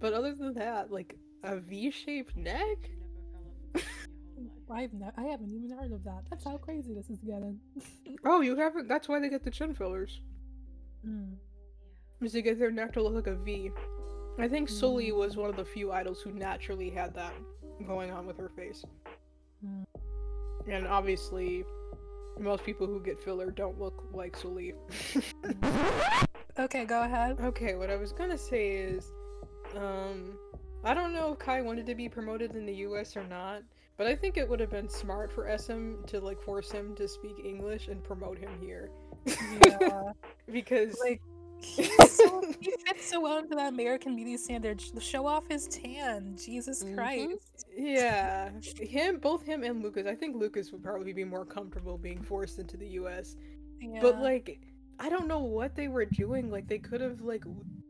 But other than that, like a V-shaped neck? *laughs* I've ne- I haven't even heard of that. That's how crazy this is getting. *laughs* Oh, you haven't that's why they get the chin fillers. Mm. is to get their neck to look like a V. I think Sulli was one of the few idols who naturally had that going on with her face. Mm. And obviously, most people who get filler don't look like Sulli. Okay, go ahead. okay, what I was gonna say is, um, I don't know if Kai wanted to be promoted in the US or not, but I think it would have been smart for SM to like force him to speak English and promote him here. Yeah. *laughs* because like so, *laughs* he fits so well into that American beauty standard. Sh- Show off his tan. Jesus Mhm. Christ. Yeah, him, both him and Lucas. I think Lucas would probably be more comfortable being forced into the U.S. But like, I don't know what they were doing. Like, they could have like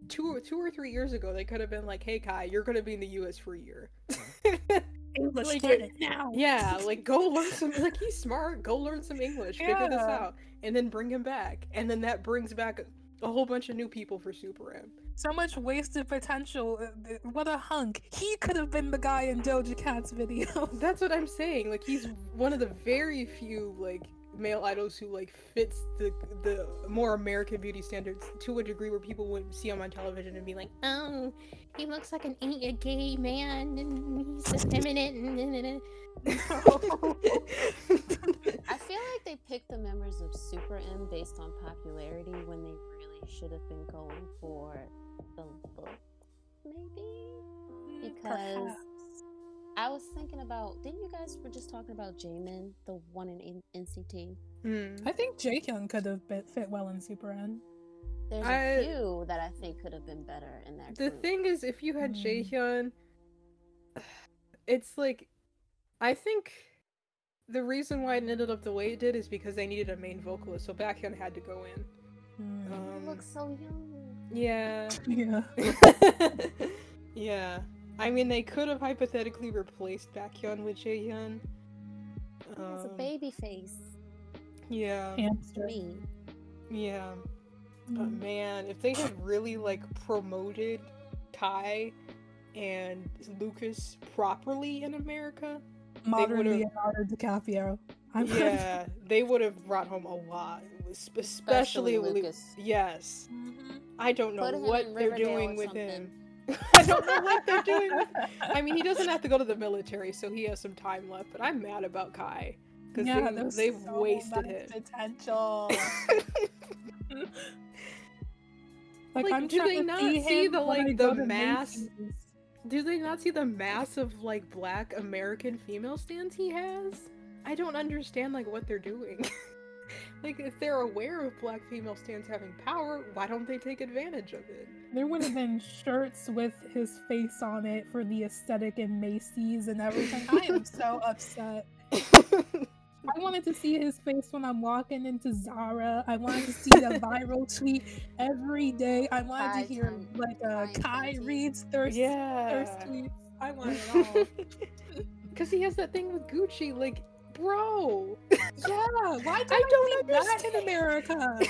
two or two or three years ago, they could have been like, "Hey, Kai, you're gonna be in the U.S. for a year." *laughs* English like, it now. yeah, like go learn *laughs* some. Like he's smart. Go learn some English. Figure this out, and then bring him back. And then that brings back a whole bunch of new people for Super M. So much wasted potential. Uh, What a hunk. He could have been the guy in Doja Cat's video. That's what I'm saying. Like he's one of the very few like male idols who like fits the the more American beauty standards to a degree where people would see him on television and be like, Oh, he looks like an a gay man and he's effeminate. *laughs* I feel like they picked the members of Super M based on popularity when they really should have been going for the look, maybe. Because Perhaps. I was thinking about, didn't you guys were just talking about Jaemin, the one in NCT? Hmm. I think Jaehyun could have bit, fit well in Super M. There's I- a few that I think could have been better in that The group. thing is, if you had Mm. Jaehyun, *sighs* it's like, I think the reason why it ended up the way it did is because they needed a main vocalist, so Baekhyun had to go in. He Um, looks so young. yeah. *laughs* Yeah. *laughs* yeah. I mean, they could have hypothetically replaced Baekhyun with Jaehyun. He has a Um, baby face. Yeah. Hamster. Me. Yeah. But Mm. man, if they had really like promoted Kai and Lucas properly in America, Modern would've- Leonardo DiCaprio. I'm yeah, they would have brought home a lot, es- especially, Especially Lu- Lucas. Yes, Mhm. I don't know Put what they're Riverdale doing with something. him. *laughs* I don't know what they're doing with. I mean, he doesn't have to go to the military, so he has some time left. But I'm mad about Kai because yeah, they, they've so wasted him. potential. *laughs* like, Like, I'm do trying they not see, see the, like, the mass-. Do they not see the massive like black American female stands he has? I don't understand like what they're doing. *laughs* like if they're aware of black female stands having power, why don't they take advantage of it? There would have been shirts with his face on it for the aesthetic in Macy's and everything. I am so *laughs* upset. *laughs* I wanted to see his face when I'm walking into Zara. I wanted to see the viral *laughs* tweet every day. I wanted Kai to hear time- like uh, Kai Kai reads thirst, yeah. thirst tweets. I want it all. Cause he has that thing with Gucci, like, bro. yeah, why I don't see that in. America? *laughs*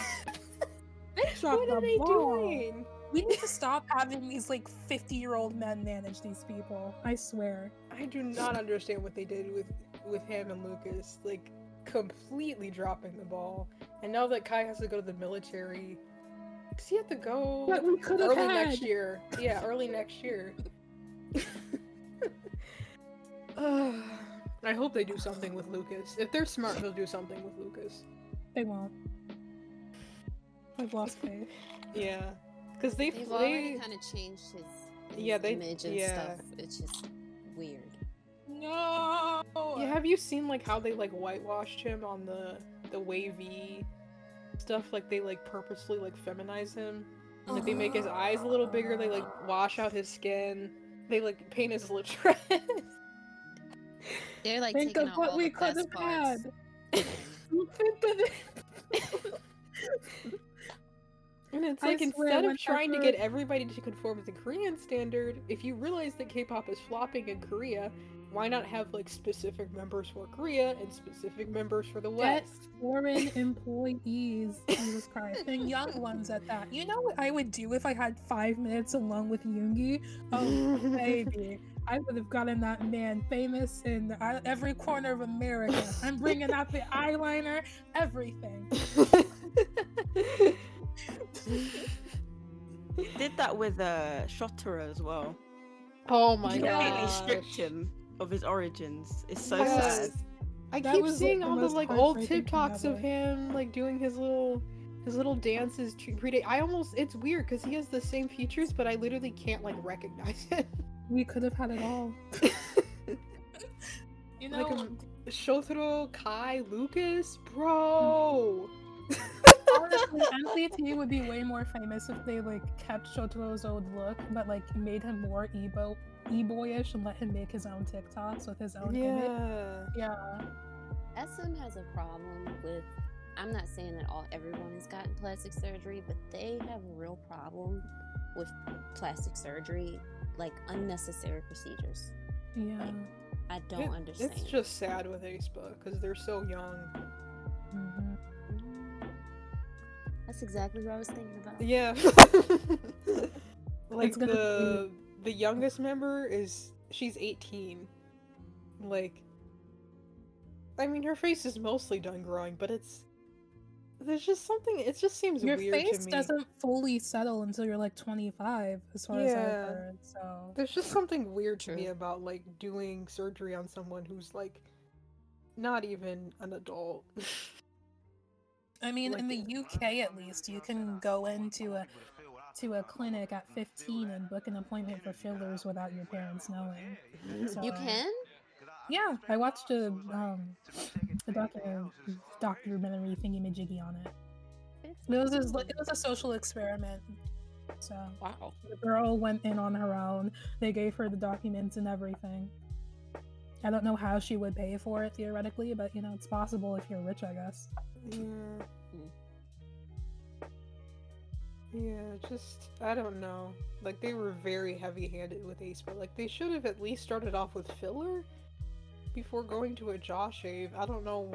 They dropped what are they ball. doing? We need to stop having these like 50 year old men manage these people. I swear. I do not understand what they did with with him and Lucas, like completely dropping the ball. And now that Kai has to go to the military, does he have to go But we could have early had. next year? Yeah, early next year. *laughs* *sighs* *sighs* *sighs* Ugh. I hope they do something with Lucas. If they're smart, they'll do something with Lucas. They won't. I've lost *laughs* faith. Yeah, because they They've they already kind of changed his, his Yeah, they- image and yeah. stuff. It's just weird. No. Yeah, have you seen like how they like whitewashed him on the the wavy stuff? Like they like purposely like feminize him. Like they make his eyes a little bigger. They like wash out his skin. they like paint his lips *laughs* red. They're like Think taking of what all we the could best have parts. had. Think of it. And it's I like instead of trying to get everybody to conform to the Korean standard, if you realize that K-pop is flopping in Korea, why not have like specific members for Korea and specific members for the Get West? foreign employees, Jesus Christ, and young ones at that. You know what I would do if I had five minutes alone with Yoongi? Oh, baby. I would have gotten that man famous in uh, every corner of America. I'm bringing out the eyeliner, everything. He did that with uh, Shotaro as well. oh my god! Completely stripped him of his origins. It's so Yes. sad. I That keep seeing all the like old heartbreaking thing TikToks of him like doing his little his little dances to predate. I almost it's weird because he has the same features, but I literally can't like recognize him. *laughs* We could have had it all. *laughs* You know, Like um, Shotaro, Kai, Lucas, bro. *laughs* honestly, NCT would be way more famous if they like kept Shotaro's old look, but like made him more ebo e-boyish and let him make his own TikToks with his own image. yeah. Yeah. SM has a problem with. I'm not saying that all everyone has gotten plastic surgery, but they have a real problem with plastic surgery, like unnecessary procedures. Yeah. I don't It- understand. It's just sad with aespa because they're so young. Mhm. Mhm. That's exactly what I was thinking about. Yeah. *laughs* like gonna the the youngest member is she's 18. Like I mean her face is mostly done growing, but it's there's just something it just seems Your weird face to me. doesn't fully settle until you're like 25, as far as I've heard. So There's just something weird to me about like doing surgery on someone who's like not even an adult. *laughs* I mean, in the UK at least, you can go into a to a clinic at 15 and book an appointment for fillers without your parents knowing. So, You can? Yeah, I watched a um a docu- documentary thingy majiggy on it. It was just, like- it was a social experiment. So Wow. the girl went in on her own. They gave her the documents and everything. I don't know how she would pay for it theoretically, but you know it's possible if you're rich, I guess. Yeah. Yeah, just I don't know. Like they were very heavy-handed with Ace, but like they should have at least started off with filler before going to a jaw shave. I don't know.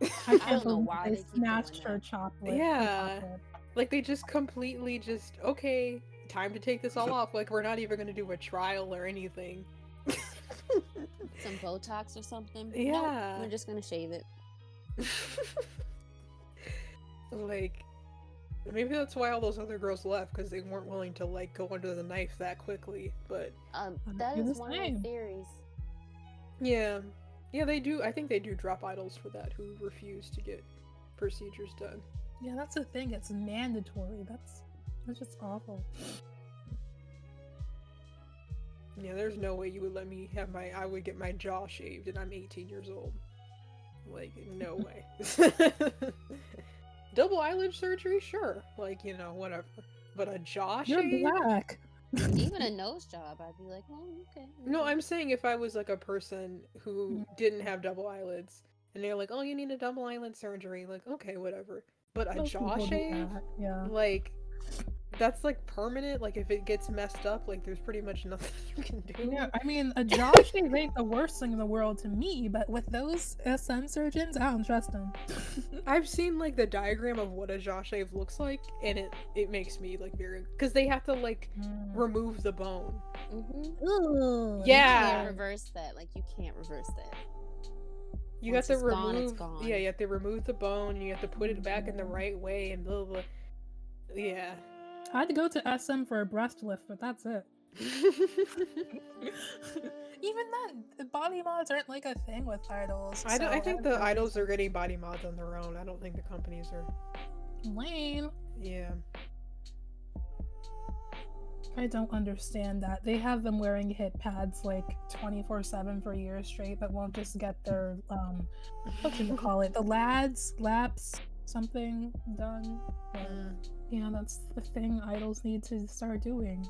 I I can't don't know why they they keep doing snatched her chocolate. Yeah. chocolate. like they just completely just okay, time to take this all off. Like we're not even gonna do a trial or anything. *laughs* Some Botox or something? Nope, Yeah. we're just gonna shave it. *laughs* like maybe that's why all those other girls left because they weren't willing to like go under the knife that quickly. But Um, I'm that doing the one of my theories. Yeah, yeah, they do. I think they do drop idols for that who refuse to get procedures done. Yeah, that's the thing. It's mandatory. That's that's just awful. Yeah, there's no way you would let me have my. I would get my jaw shaved, and I'm 18 years old. Like, no *laughs* way. *laughs* Double eyelid surgery, sure. Like, you know, whatever. But a jaw You're shave? black. *laughs* Even a nose job, I'd be like, oh, okay. No. I'm saying if I was like a person who mm-hmm. didn't have double eyelids, and they're like, "Oh, you need a double eyelid surgery," like, okay, whatever. But a Most jaw shave, Yeah. like, that's like permanent. Like, if it gets messed up, like, there's pretty much nothing *laughs* you can do. Yeah, I mean, a jaw shave ain't the worst thing in the world to me, but with those SM surgeons, I don't trust them. *laughs* I've seen like the diagram of what a jaw shave looks like, and it it makes me like very because they have to like Mm. remove the bone. Mhm. Ooh, You Yeah. can't reverse that. Like, you can't reverse that. You Once have to it's gone, remove, it's gone. yeah, you have to remove the bone, and you have to put it back in the Mhm. right way, and blah blah. blah. Yeah. I'd go to SM for a breast lift, but that's it. *laughs* Even then, body mods aren't like a thing with idols. I don't. I think the idols are getting body mods on their own. I don't think the companies are. lame. Yeah. I don't understand that. They have them wearing hip pads like 24 7 for years straight, but won't just get their, um, what can you call it? The lads, laps, something done. But, Mm. yeah, that's the thing idols need to start doing.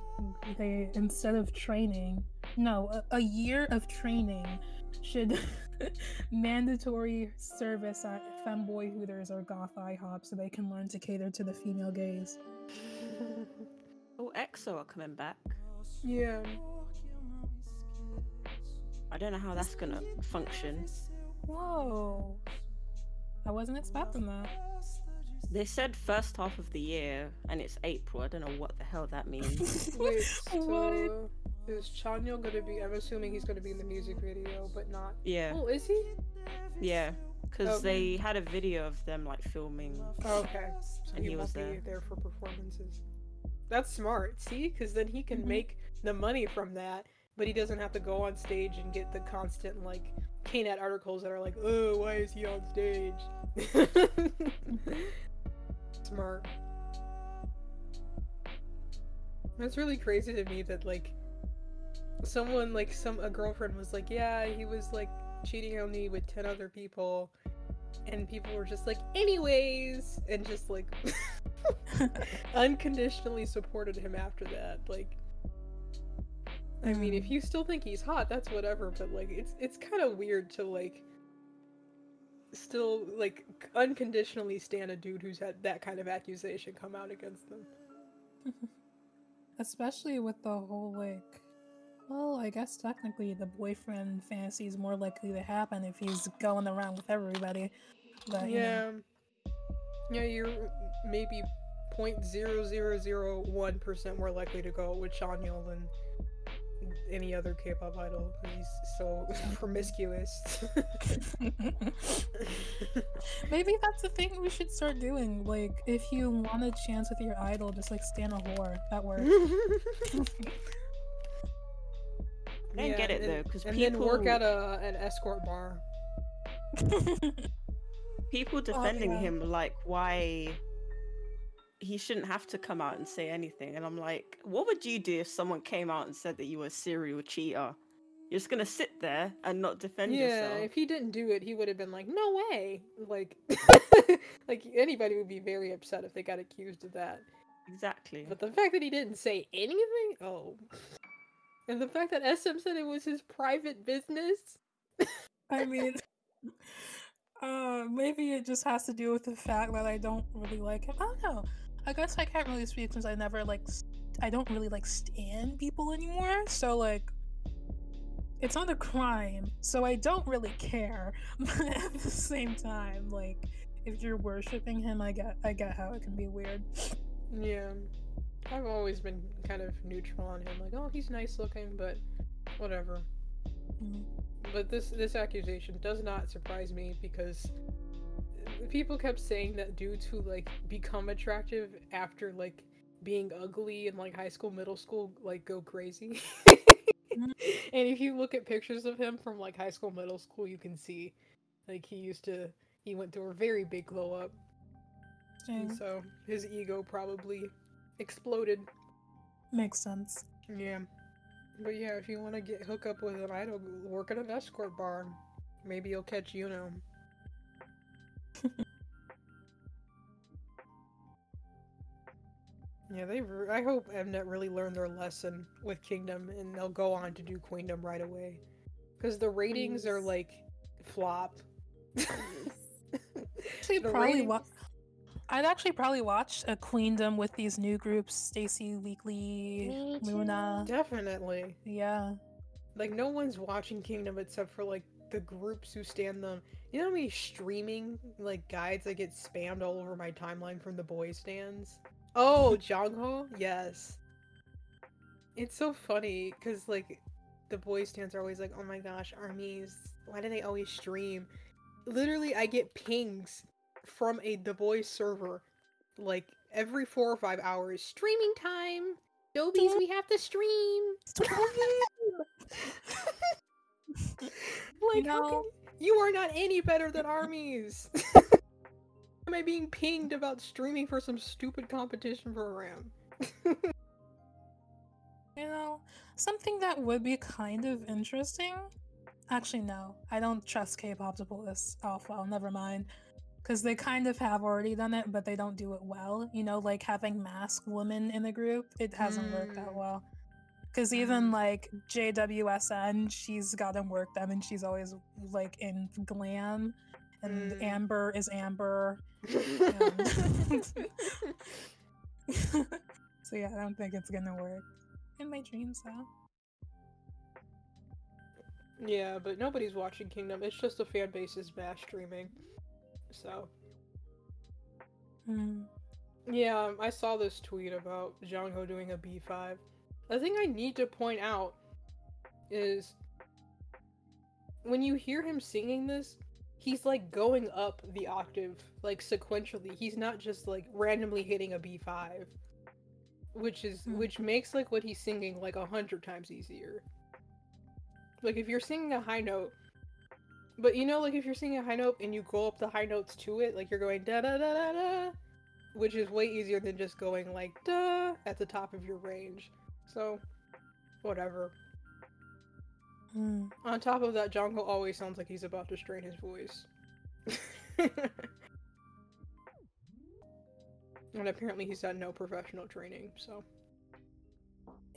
They instead of training, no, a, a year of training should *laughs* mandatory service at femboy hooters or goth IHOP so they can learn to cater to the female gaze. *laughs* Oh, EXO are coming back. yeah. I don't know how that's gonna function. Whoa. I wasn't expecting that. They said first half of the year, and it's April. I don't know what the hell that means. *laughs* *laughs* Wait, What? so is Chanyeol gonna be? I'm assuming he's gonna be in the music video, but not. yeah, Oh, is he? yeah, because Okay. they had a video of them like filming. Oh, okay, so And he, he won't was be there. there for performances. That's smart. See, because then he can Mhm. make the money from that, but he doesn't have to go on stage and get the constant like KNet articles that are like, "Oh, why is he on stage?" *laughs* smart. That's really crazy to me that like someone like some a girlfriend was like, "Yeah, he was like cheating on me with 10 other people." And people were just like, "Anyways," and just like *laughs* *laughs* unconditionally supported him after that. Like I mean, if Mm. you still think he's hot, that's whatever, but like it's it's kind of weird to like still like unconditionally stand a dude who's had that kind of accusation come out against them. *laughs* Especially with the whole like, well, I guess technically the boyfriend fantasy is more likely to happen if he's going around with everybody. But you know, Yeah. Yeah, you're maybe 0.0001% more likely to go with Chanyeol than any other K-pop idol. he's so *laughs* promiscuous. *laughs* maybe that's the thing we should start doing. Like, if you want a chance with your idol, just like stand a whore. That works. *laughs* I don't get it and- though, because and people then work at a an escort bar. people defending yeah. him like why he shouldn't have to come out and say anything, and I'm like, what would you do if someone came out and said that you were a serial cheater? You're just gonna sit there and not defend yeah, yourself. if he didn't do it, he would have been like, "No way!" Like, *laughs* like anybody would be very upset if they got accused of that. Exactly. But the fact that he didn't say anything, oh, and the fact that SM said it was his private business. I mean, *laughs* uh, maybe it just has to do with the fact that I don't really like him. I don't know. I guess I can't really speak since I never like. I don't really like stand people anymore. So like, it's not a crime. So I don't really care. *laughs* But at the same time, like, if you're worshiping him, I get I get how it can be weird. Yeah, I've always been kind of neutral on him. Like, oh, he's nice looking, but whatever. Mm. But this this accusation does not surprise me because people kept saying that dudes who like become attractive after like being ugly in like high school, middle school, like go crazy. Mm. and if you look at pictures of him from like high school, middle school, you can see like he used to he went through a very big glow up. And so his ego probably exploded. Makes sense. Yeah. But yeah, if you want to get hook up with an idol, work at an escort bar. Maybe you'll catch Yuno. Yeah, they. Re- I hope Mnet really learned their lesson with Kingdom, and they'll go on to do Queendom right away. Because the ratings are like flop. *laughs* Actually, The probably ratings- wa- I'd actually probably watch a Queendom with these new groups: STAYC, Weekly, LOONA. Definitely. Yeah. Like no one's watching Kingdom except for like the groups who stand them. You know how many streaming like guides that get spammed all over my timeline from the boy stands? Oh, *laughs* Jongho? Yes. It's so funny because like the boy stands are always like, oh my gosh, armies, why do they always stream? Literally, I get pings from a the boys server like every four or five hours. Streaming time. Dobies, we have to stream. *laughs* like, how know- can you are not any better than armies? *laughs* Am I being pinged about streaming for some stupid competition program? *laughs* You know, something that would be kind of interesting. Actually, no, I don't trust K-pop to pull this off. Well, never mind. because they kind of have already done it, but they don't do it well. You know, like having mask women in the group, it hasn't worked that Mm. well. Because even like JWSN, she's gotten work them and she's always like in glam, and Mm. Amber is Amber. *laughs* *laughs* so yeah, I don't think it's gonna work. In my dreams, though. yeah, but nobody's watching Kingdom. It's just the fan base is mass streaming. So Mm. yeah, um, I saw this tweet about Jongho doing a B5. The thing I need to point out is when you hear him singing this, he's like going up the octave like sequentially. He's not just like randomly hitting a B5, which is Hmm. which makes like what he's singing like a hundred times easier. Like if you're singing a high note, but you know, like if you're singing a high note and you go up the high notes to it, like you're going da da da da da, which is way easier than just going like da at the top of your range. So, whatever. Mm. On top of that, Jongho always sounds like he's about to strain his voice. *laughs* and apparently he's had no professional training, so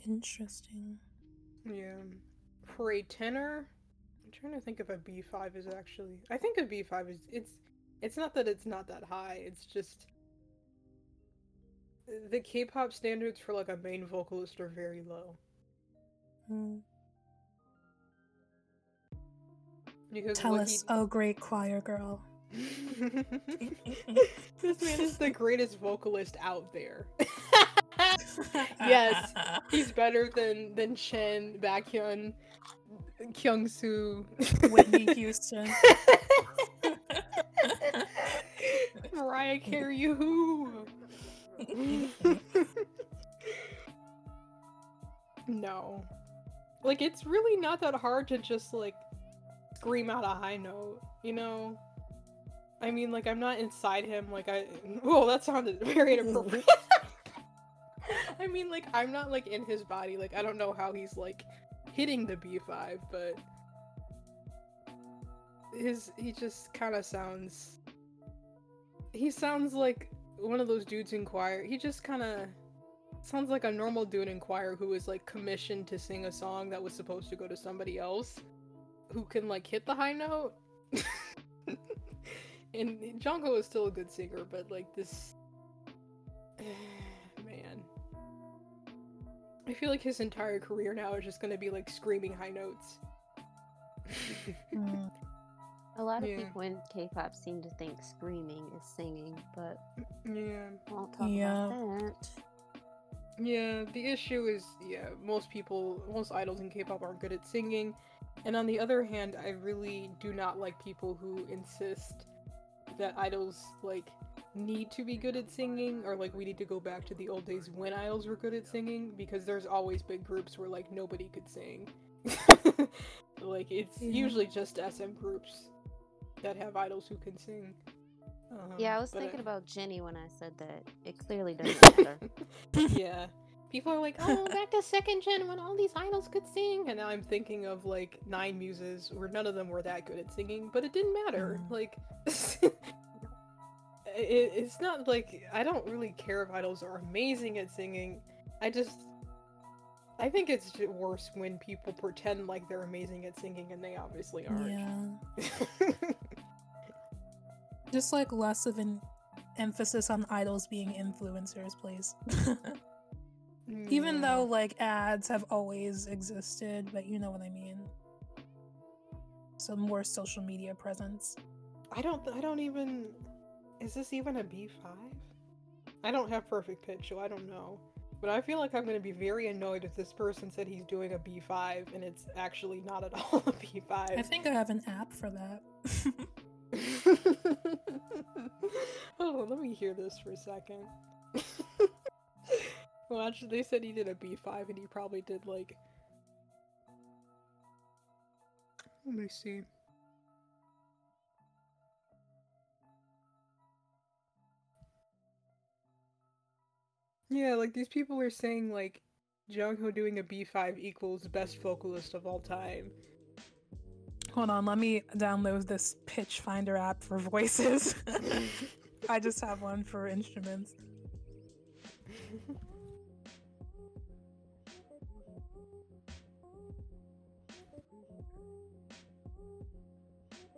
Interesting. yeah. For a tenor, I'm trying to think if a B5 is actually I think a B5 is it's it's not that it's not that high, it's just the K-pop standards for like a main vocalist are very low. Mm. Because Tell us, he- oh great choir girl. *laughs* this man is the greatest vocalist out there. *laughs* Yes, He's better than than Chen, Baekhyun, Kyungsoo, Whitney *laughs* Houston. Mariah Carey. Who? *laughs* no, like it's really not that hard to just like scream out a high note, you know. I mean, like I'm not inside him. Like I, *laughs* well, that sounded *laughs* very inappropriate. I mean, like I'm not like in his body. Like I don't know how he's like hitting the B5, but his he just kind of sounds. He sounds like one of those dudes in choir. He just kind of sounds like a normal dude in choir who was like commissioned to sing a song that was supposed to go to somebody else, who can like hit the high note. *laughs* and Jungkook is still a good singer, but like this, *sighs* man. I feel like his entire career now is just gonna be like screaming high notes. *laughs* Hmm. A lot of Yeah. people in K-pop seem to think screaming is singing, but *clears throat* yeah. I won't talk Yeah. about that. Yeah, the issue is, yeah, most people, most idols in K-pop aren't good at singing, and on the other hand, I really do not like people who insist that idols like need to be good at singing, or like we need to go back to the old days when idols were good at singing, because there's always been groups where like nobody could sing. *laughs* like it's Yeah. usually just SM groups that have idols who can sing. Um, Yeah, I was but thinking about Jennie when I said that. It clearly doesn't *laughs* matter. yeah. People are like, oh, *laughs* back to second gen when all these idols could sing. And now I'm thinking of like Nine Muses, where none of them were that good at singing, but it didn't matter. Mm. Like, *laughs* it, it's not like I don't really care if idols are amazing at singing. I just. I think it's worse when people pretend like they're amazing at singing and they obviously aren't. Yeah. *laughs* Just like less of an emphasis on idols being influencers, please. *laughs* Even mm. though like ads have always existed, but you know what I mean. So more social media presence. I don't. I don't even. Is this even a B five? I don't have perfect pitch, so I don't know. But I feel like I'm gonna be very annoyed if this person said he's doing a B five and it's actually not at all a B5. I think I have an app for that. *laughs* Hold on, let me hear this for a second. *laughs* well, actually, they said he did a B five and he probably did like. Let me see. Yeah, like these people are saying like Jongho doing a B5 equals best vocalist of all time. Hold on, let me download this Pitch Finder app for voices. *laughs* I just have one for instruments.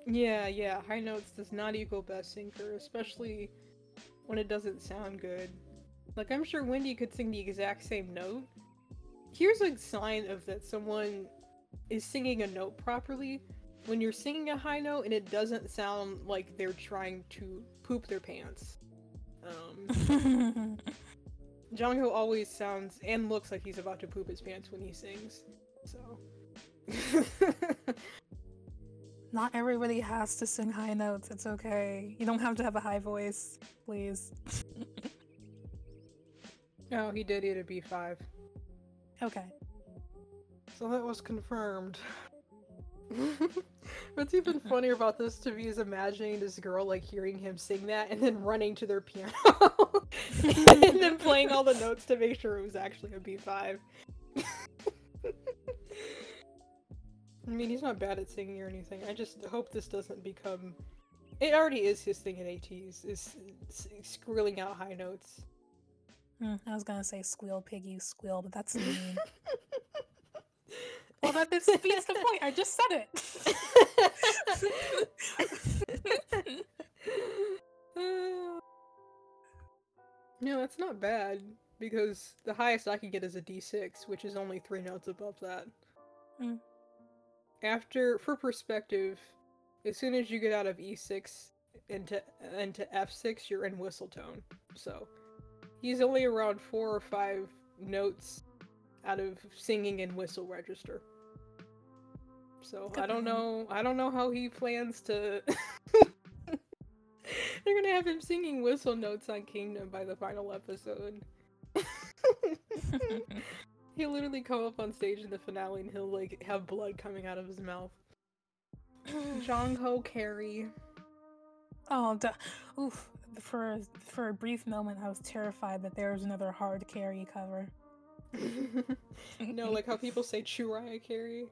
Yeah, yeah. High notes does not equal best singer, especially when it doesn't sound good. Like I'm sure Wendy could sing the exact same note. Here's a sign of that someone is singing a note properly. When you're singing a high note and it doesn't sound like they're trying to poop their pants. Um, *laughs* Jongho always sounds and looks like he's about to poop his pants when he sings. So. *laughs* Not everybody has to sing high notes. It's okay. You don't have to have a high voice, please. *laughs* no, he did eat a B5. Okay. So that was confirmed. *laughs* What's even funnier about this to me is imagining this girl like hearing him sing that and then running to their piano *laughs* and then playing all the notes to make sure it was actually a B5. I mean, he's not bad at singing or anything. I just hope this doesn't become. It already is his thing in ATs, is s- squealing out high notes. Hmm, I was gonna say squeal, piggy, squeal, but that's mean. well, that this beats the point. I just said it. *laughs* no, that's not bad because the highest I can get is a D6, which is only three notes above that. Hmm. After, for perspective, as soon as you get out of E6 into into F6, you're in whistle tone. So he's only around four or five notes out of singing and whistle register. So Good I don't know. I don't know how he plans to. *laughs* They're gonna have him singing whistle notes on Kingdom by the final episode. *laughs* *laughs* he'll literally come up on stage in the finale and he'll like have blood coming out of his mouth. *sighs* Jongho carry. oh, duh. oof. For for a brief moment, I was terrified that there was another hard carry cover. *laughs* no, like how people say Churaya carry.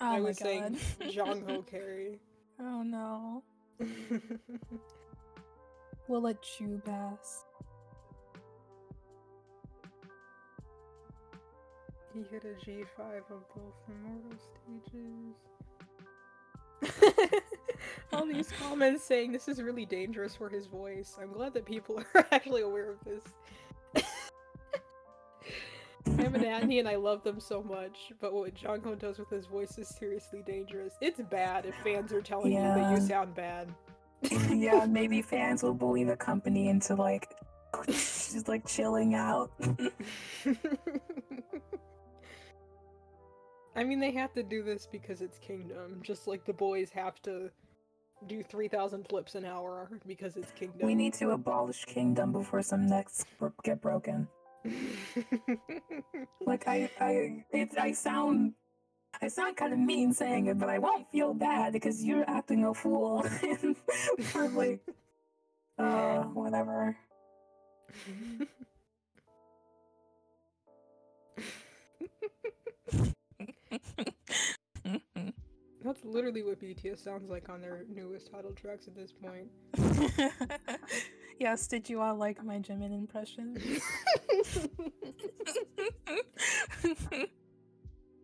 Oh I my was saying god. *laughs* Jongho *laughs* carry. oh no. We'll let you pass. He hit a G5 on both immortal stages. *laughs* All these comments saying this is really dangerous for his voice. I'm glad that people *laughs* are actually aware of this. *laughs* I'm an Annie and I love them so much, but what Jongho does with his voice is seriously dangerous. It's bad if fans are telling you that you sound bad. yeah, maybe fans will bully the company into like just like chilling out. I mean, they have to do this because it's Kingdom, just like the boys have to do 3,000 flips an hour because it's Kingdom. we need to abolish kingdom before some necks get broken. *laughs* Like I, I, it, I sound, I sound kind of mean saying it, but I won't feel bad because you're acting a fool *laughs* for like, *laughs* uh, whatever. That's literally what BTS sounds like on their newest title tracks at this point. *laughs* yes, did you all like my Jimin impression? *laughs*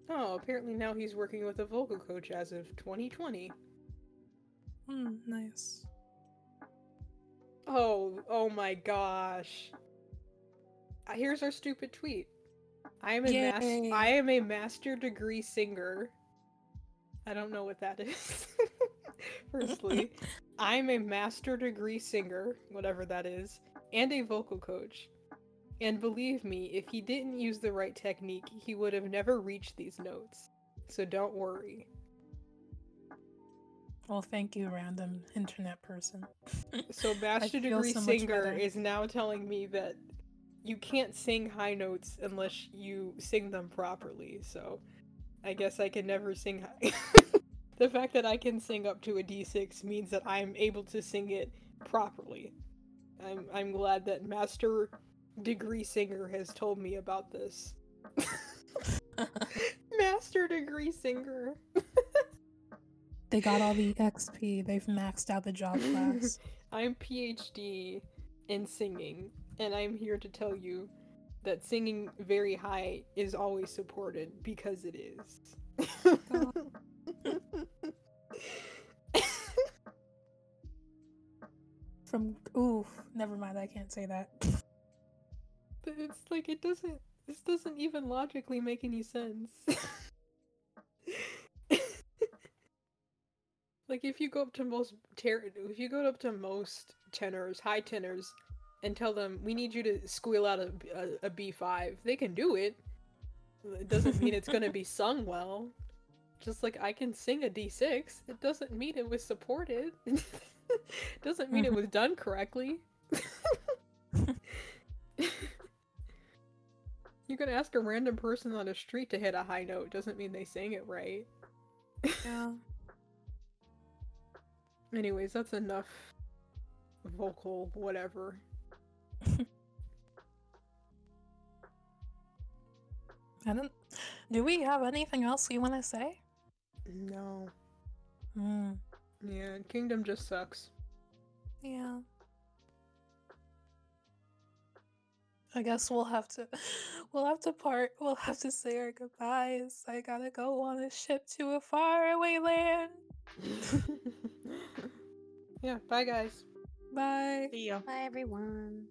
oh, apparently now he's working with a vocal coach as of 2020. Hmm, nice. Oh, oh my gosh. Here's our stupid tweet. I am a mas- I am a master degree singer. I don't know what that is. *laughs* Firstly, *laughs* I'm a master degree singer, whatever that is, and a vocal coach. And believe me, if he didn't use the right technique, he would have never reached these notes. So don't worry. Well, thank you, random internet person. So *laughs* master degree so singer is now telling me that you can't sing high notes unless you sing them properly. So I guess I can never sing high. *laughs* the fact that I can sing up to a D6 means that I'm able to sing it properly. I'm I'm glad that master degree singer has told me about this. *laughs* *laughs* master degree singer. They got all the XP. They've maxed out the job class. I'm PhD in singing, and I'm here to tell you that singing very high is always supported because it is. From ooh, never mind. I can't say that. But it's like it doesn't. This doesn't even logically make any sense. like if you go up to most ter- if you go up to most tenors, high tenors, and tell them we need you to squeal out a, a, a B5, they can do it. It doesn't mean it's gonna be *laughs* sung well. Just like I can sing a D6, it doesn't mean it was supported. *laughs* doesn't mean it was done correctly. *laughs* you can ask a random person on the street to hit a high note doesn't mean they sang it right. Yeah. Anyways, that's enough vocal whatever. *laughs* I don't. Do we have anything else we want to say? No. Hmm. Yeah, Kingdom just sucks. Yeah. I guess we'll have to *laughs* we'll have to part we'll have to say our goodbyes. I gotta go on a ship to a faraway land. *laughs* yeah, bye guys. Bye. See ya. Bye, everyone.